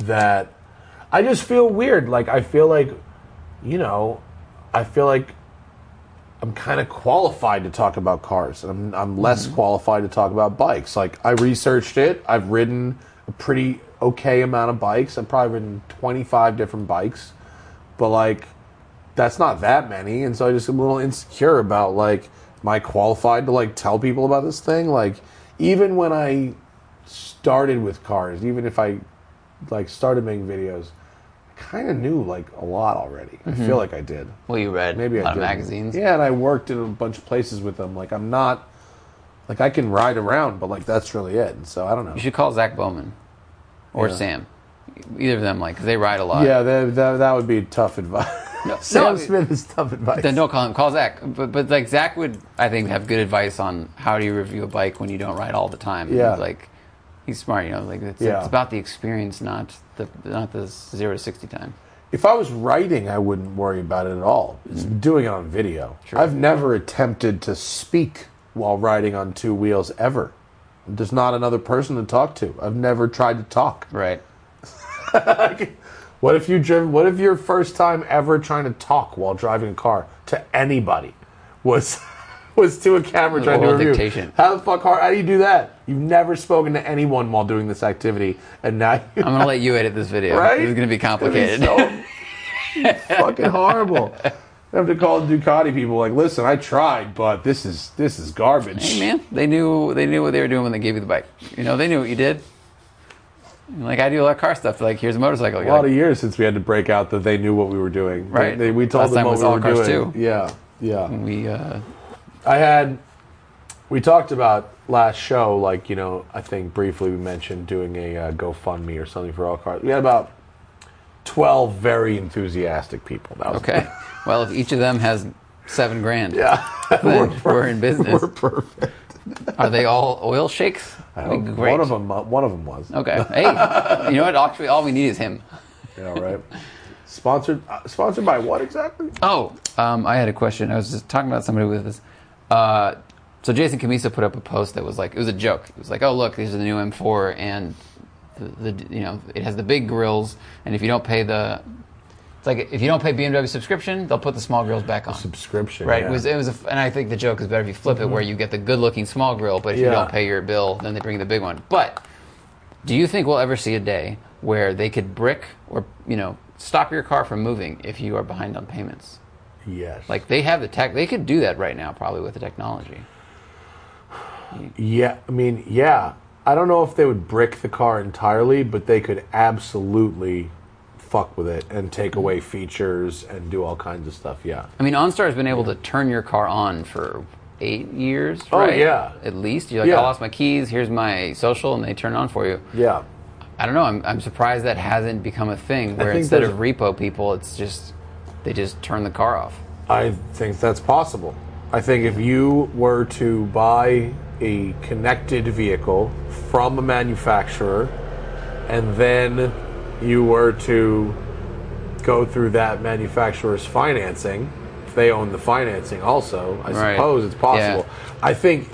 that I just feel weird. Like I feel like, you know, I feel like I'm kind of qualified to talk about cars, and I'm, I'm less Mm-hmm. qualified to talk about bikes. Like I researched it. I've ridden a pretty okay amount of bikes. I've probably ridden 25 different bikes, but like that's not that many, and so I just am a little insecure about like, am I qualified to like tell people about this thing? Like, even when I started with cars, even if I like started making videos, I kind of knew like a lot already. I feel mm-hmm. like I did. Well, you read Maybe a I lot of did. magazines. Yeah, and I worked in a bunch of places with them. Like, I'm not like I can ride around, but like that's really it. And so I don't know. You should call Zach Bowman or Yeah. Sam. Either of them, like, 'cause they ride a lot. Yeah, that, that, that would be tough advice. *laughs* Sam no, Smith is tough advice. Then don't call him. Call Zach. But but like Zach would, I think, have good advice on how do you review a bike when you don't ride all the time. Yeah. Like, he's smart. You know, like it's, Yeah. it's about the experience, not the not the zero to sixty time. If I was writing, I wouldn't worry about it at all. It's mm-hmm. doing it on video. I've never attempted to speak while riding on two wheels ever. There's not another person to talk to. I've never tried to talk. Right. *laughs* What if you driven? What if your first time ever trying to talk while driving a car to anybody was *laughs* was to a camera trying to review? dictation. How the fuck hard? How do you do that? You've never spoken to anyone while doing this activity, and now you I'm gonna let you edit this video. right? It's gonna be complicated. So *laughs* fucking horrible. I have to call the Ducati people like, listen, I tried, but this is this is garbage. hey man, they knew they knew what they were doing when they gave you the bike. You know, they knew what you did. Like I do a lot of car stuff. Like here's a motorcycle. A You're lot like, of years since we had to break out that they knew what we were doing. Right. they- we told Last them time what was we all were cars doing. too. Yeah, yeah. we uh, I had. We talked about last show, like you know, I think briefly we mentioned doing a uh, GoFundMe or something for all cars. We had about twelve very enthusiastic people. That was okay. *laughs* Well, if each of them has seven grand, Yeah, *laughs* then we're, in business. we're perfect. Are they all oil sheiks? I great. One of them, uh, one of them was. Okay. *laughs* Hey, you know what? Actually, all we need is him. Yeah, right. Sponsored, uh, sponsored by what exactly? Oh, um, I had a question. I was just talking about somebody with this. Uh, so Jason Cammisa put up a post that was like it was a joke. It was like, oh look, these are the new M4, and the, the you know it has the big grills, and if you don't pay the like if you don't pay BMW subscription, they'll put the small grills back on. Subscription. Right. yeah. It was, it was a, and I think the joke is better if you flip it mm-hmm. where you get the good looking small grill, but if you Yeah. don't pay your bill, then they bring the big one. But do you think we'll ever see a day where they could brick or, you know, stop your car from moving if you are behind on payments? yes. Like they have the tech, they could do that right now probably with the technology. Yeah, I mean, yeah. I don't know if they would brick the car entirely, but they could absolutely fuck with it and take away features and do all kinds of stuff. Yeah. I mean, OnStar's been able to turn your car on for eight years, Oh, right? yeah. At least. You're like, Yeah. I lost my keys, here's my social, and they turn it on for you. Yeah. I don't know. I'm, I'm surprised that hasn't become a thing where think instead of repo people, it's just, they just turn the car off. I think that's possible. I think if you were to buy a connected vehicle from a manufacturer and then you were to go through that manufacturer's financing, if they own the financing also, I Right. suppose it's possible. I think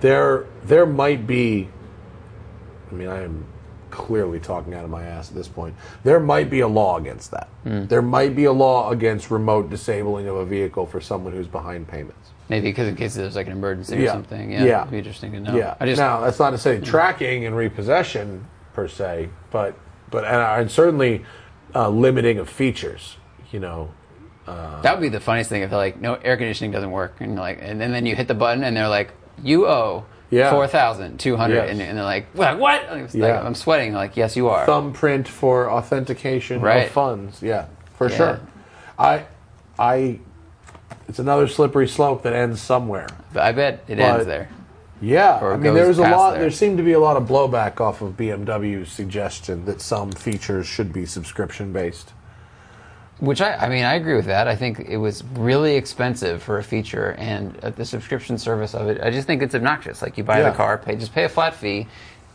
there there might be I mean, I am clearly talking out of my ass at this point. There might be a law against that. Hmm. There might be a law against remote disabling of a vehicle for someone who's behind payments. Maybe because in case there's like an emergency or something. Yeah. Yeah. It'd be interesting to know. Yeah. I just, now, that's not to say tracking and repossession per se, but but and, and certainly uh, limiting of features. You know, that would be the funniest thing if they're like, no, air conditioning doesn't work. And, like, and then, then you hit the button and they're like, you owe Yeah. 4200 Yes. and, and they're like, what? what? And it's like, Yeah. I'm sweating. Like, yes, you are. thumbprint for authentication Right. of funds. Yeah, for Yeah. sure. I, I, it's another slippery slope that ends somewhere. I bet it But- ends there. Yeah, I mean, there was a lot. there. There seemed to be a lot of blowback off of BMW's suggestion that some features should be subscription based. Which I, I mean, I agree with that. I think it was really expensive for a feature, and uh, the subscription service of it, I just think it's obnoxious. Like you buy Yeah. the car, pay just pay a flat fee,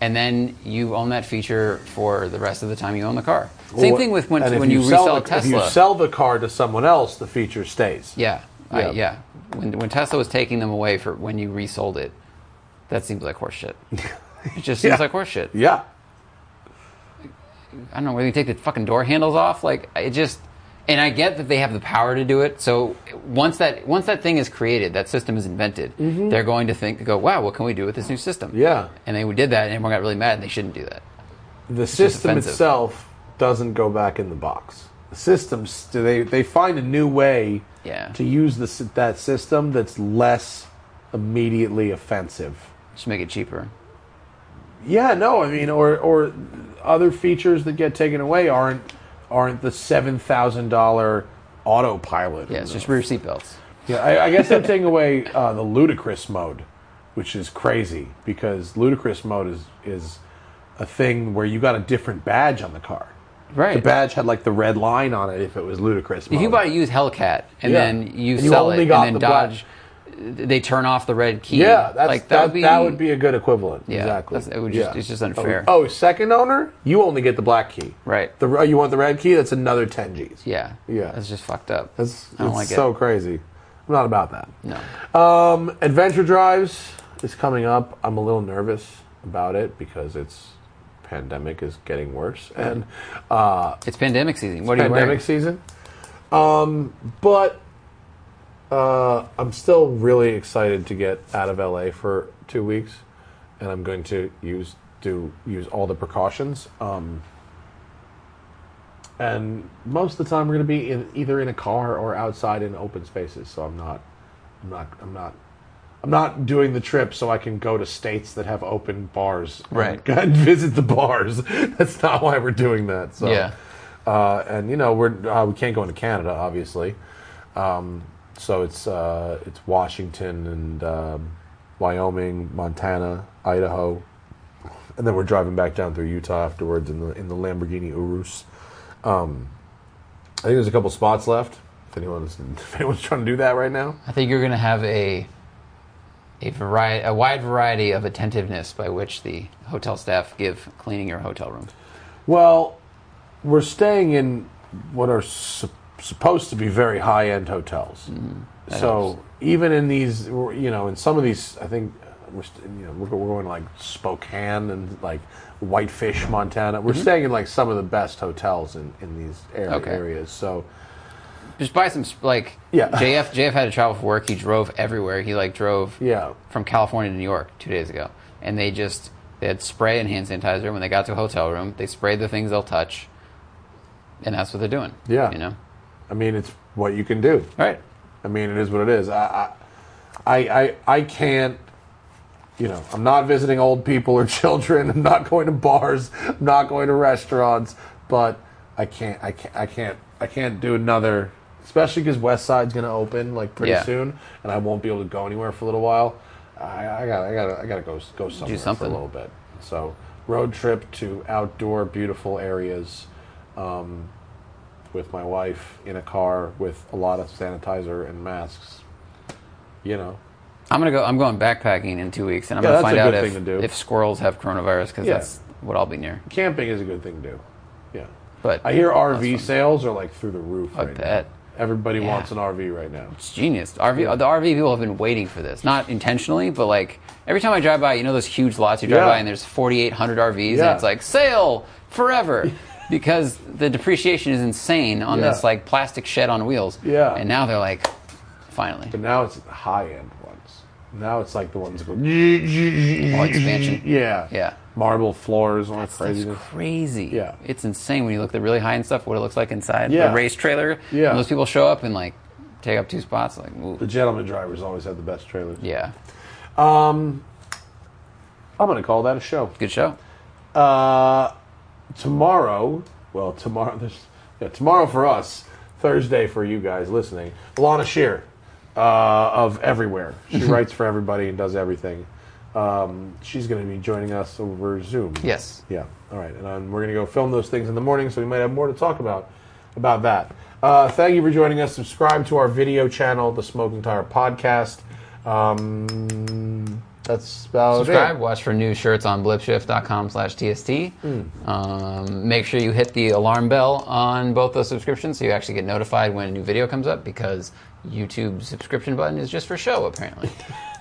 and then you own that feature for the rest of the time you own the car. Same thing with when, when you, sell resell the, a Tesla. If you sell the car to someone else, the feature stays. yeah, I- Yeah. yeah. When, when Tesla was taking them away for when you resold it, that seems like horseshit. *laughs* it just seems Yeah. like horseshit. Yeah. I don't know, where you take the fucking door handles off. Like it just, and I get that they have the power to do it. So once that once that thing is created, that system is invented, they're going to think, go, wow, what can we do with this new system? Mm-hmm. Yeah. And they did that, and everyone got really mad. and They shouldn't do that. The system itself doesn't go back in the box. The systems they they find a new way Yeah. to use the, that system that's less immediately offensive. Just make it cheaper. Yeah, no, I mean, or or other features that get taken away aren't aren't the seven thousand dollar autopilot. Yeah, it's just rear seatbelts. Yeah, I, I guess they're taking away uh, the ludicrous mode, which is crazy because ludicrous mode is is a thing where you got a different badge on the car. Right. The badge had like the red line on it if it was ludicrous. If you mode. buy a used Hellcat and Yeah. then you And you sell only it, and the then black- Dodge, they turn off the red key. yeah, like that, that, would be a good equivalent. Yeah, exactly. it would just- it's just unfair. Oh, oh, second owner, you only get the black key. Right. The you want the red key? That's another ten G's. Yeah. Yeah. That's just fucked up. That's I don't it's like so it. crazy. I'm not about that. No. Um, Adventure Drives is coming up. I'm a little nervous about it because it's pandemic is getting worse and uh, It's pandemic season. What are you pandemic wearing? season. Um, but uh, I'm still really excited to get out of LA for two weeks, and I'm going to use do use all the precautions. Um, and most of the time, we're going to be in, either in a car or outside in open spaces. So I'm not, I'm not, I'm not. I'm not doing the trip so I can go to states that have open bars and- Right. *laughs* and visit the bars. *laughs* That's not why we're doing that. So Yeah. uh, and you know we're uh, we can't go into Canada, obviously. Um, so it's uh, it's Washington and um, Wyoming, Montana, Idaho, and then we're driving back down through Utah afterwards in the in the Lamborghini Urus. Um, I think there's a couple spots left. If anyone's *laughs* if anyone's trying to do that right now, I think you're going to have a a variety, a wide variety of attentiveness by which the hotel staff give cleaning your hotel room. Well, we're staying in what are su- supposed to be very high end hotels. Mm-hmm. so even in these, you know, in some of these, I think we're you know we're, we're going like Spokane and like Whitefish, mm-hmm. Montana. We're mm-hmm. staying in like some of the best hotels in in these area, Okay. areas. So Just buy some like Yeah. *laughs* JF JF had to travel for work. He drove everywhere. He like drove Yeah. from California to New York two days ago, and they just they had spray and hand sanitizer when they got to a hotel room. They sprayed the things they'll touch, and that's what they're doing. Yeah. you know. I mean, it's what you can do. Right. I mean, it is what it is. I, I, I, I, can't. You know, I'm not visiting old people or *laughs* children. I'm not going to bars. I'm not going to restaurants. But I can't, I can't, I can't, I can't do another. Especially because West Side's going to open like pretty Yeah. soon, and I won't be able to go anywhere for a little while. I, I got, I got, I got to go go somewhere for a little bit. So road trip to outdoor beautiful areas um, with my wife in a car with a lot of sanitizer and masks. You know, I'm gonna go. I'm going backpacking in two weeks, and I'm Yeah, gonna find out if, if squirrels have coronavirus because Yeah. that's what I'll be near. camping is a good thing to do. Yeah. But I hear RV sales are like through the roof. I right bet. Now. Everybody Yeah. wants an RV right now. It's genius. RV, the RV people have been waiting for this, not intentionally, but like every time I drive by, you know those huge lots you drive by, and there's 4,800 RVs, and it's like sale forever. *laughs* Because the depreciation is insane on Yeah. this like plastic shed on wheels. Yeah. And now they're like, finally. But now it's the high end ones. Now it's like the ones that go Oh, expansion. *laughs* Yeah. Yeah. Marble floors, all that That's crazy. Yeah. It's insane when you look at the really high end stuff, what it looks like inside. Yeah. The race trailer. Yeah. And those people show up and like take up two spots. Like, ooh. The gentleman drivers always have the best trailers. yeah. Um, I'm going to call that a show. Good show. Uh, tomorrow, well, tomorrow, *laughs* there's, yeah, tomorrow for us, Thursday for you guys listening, Lana Scherr uh, of Everywhere. She *laughs* writes for everybody and does everything. Um, she's going to be joining us over Zoom. Yes. Yeah. All right. And um, we're going to go film those things in the morning, so we might have more to talk about about that. Uh, thank you for joining us. Subscribe to our video channel, the Smoking Tire Podcast. Um, that's about Subscribe, it. watch for new shirts on blipshift.com slash TST. Hmm. Um, make sure you hit the alarm bell on both those subscriptions so you actually get notified when a new video comes up because YouTube subscription button is just for show, apparently.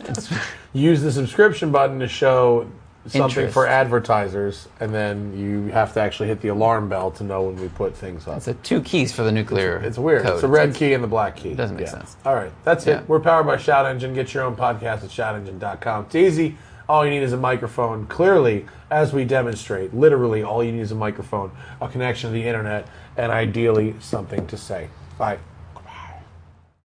*laughs* use the subscription button to show something Interest. for advertisers, and then you have to actually hit the alarm bell to know when we put things up. It's a two keys for the nuclear It's weird. code. It's the red key and the black key. It doesn't make sense. All right, that's Yeah. it. We're powered by Shout Engine. Get your own podcast at shoutengine.com. It's easy. All you need is a microphone. Clearly, as we demonstrate, literally all you need is a microphone, a connection to the internet, and ideally something to say. Bye.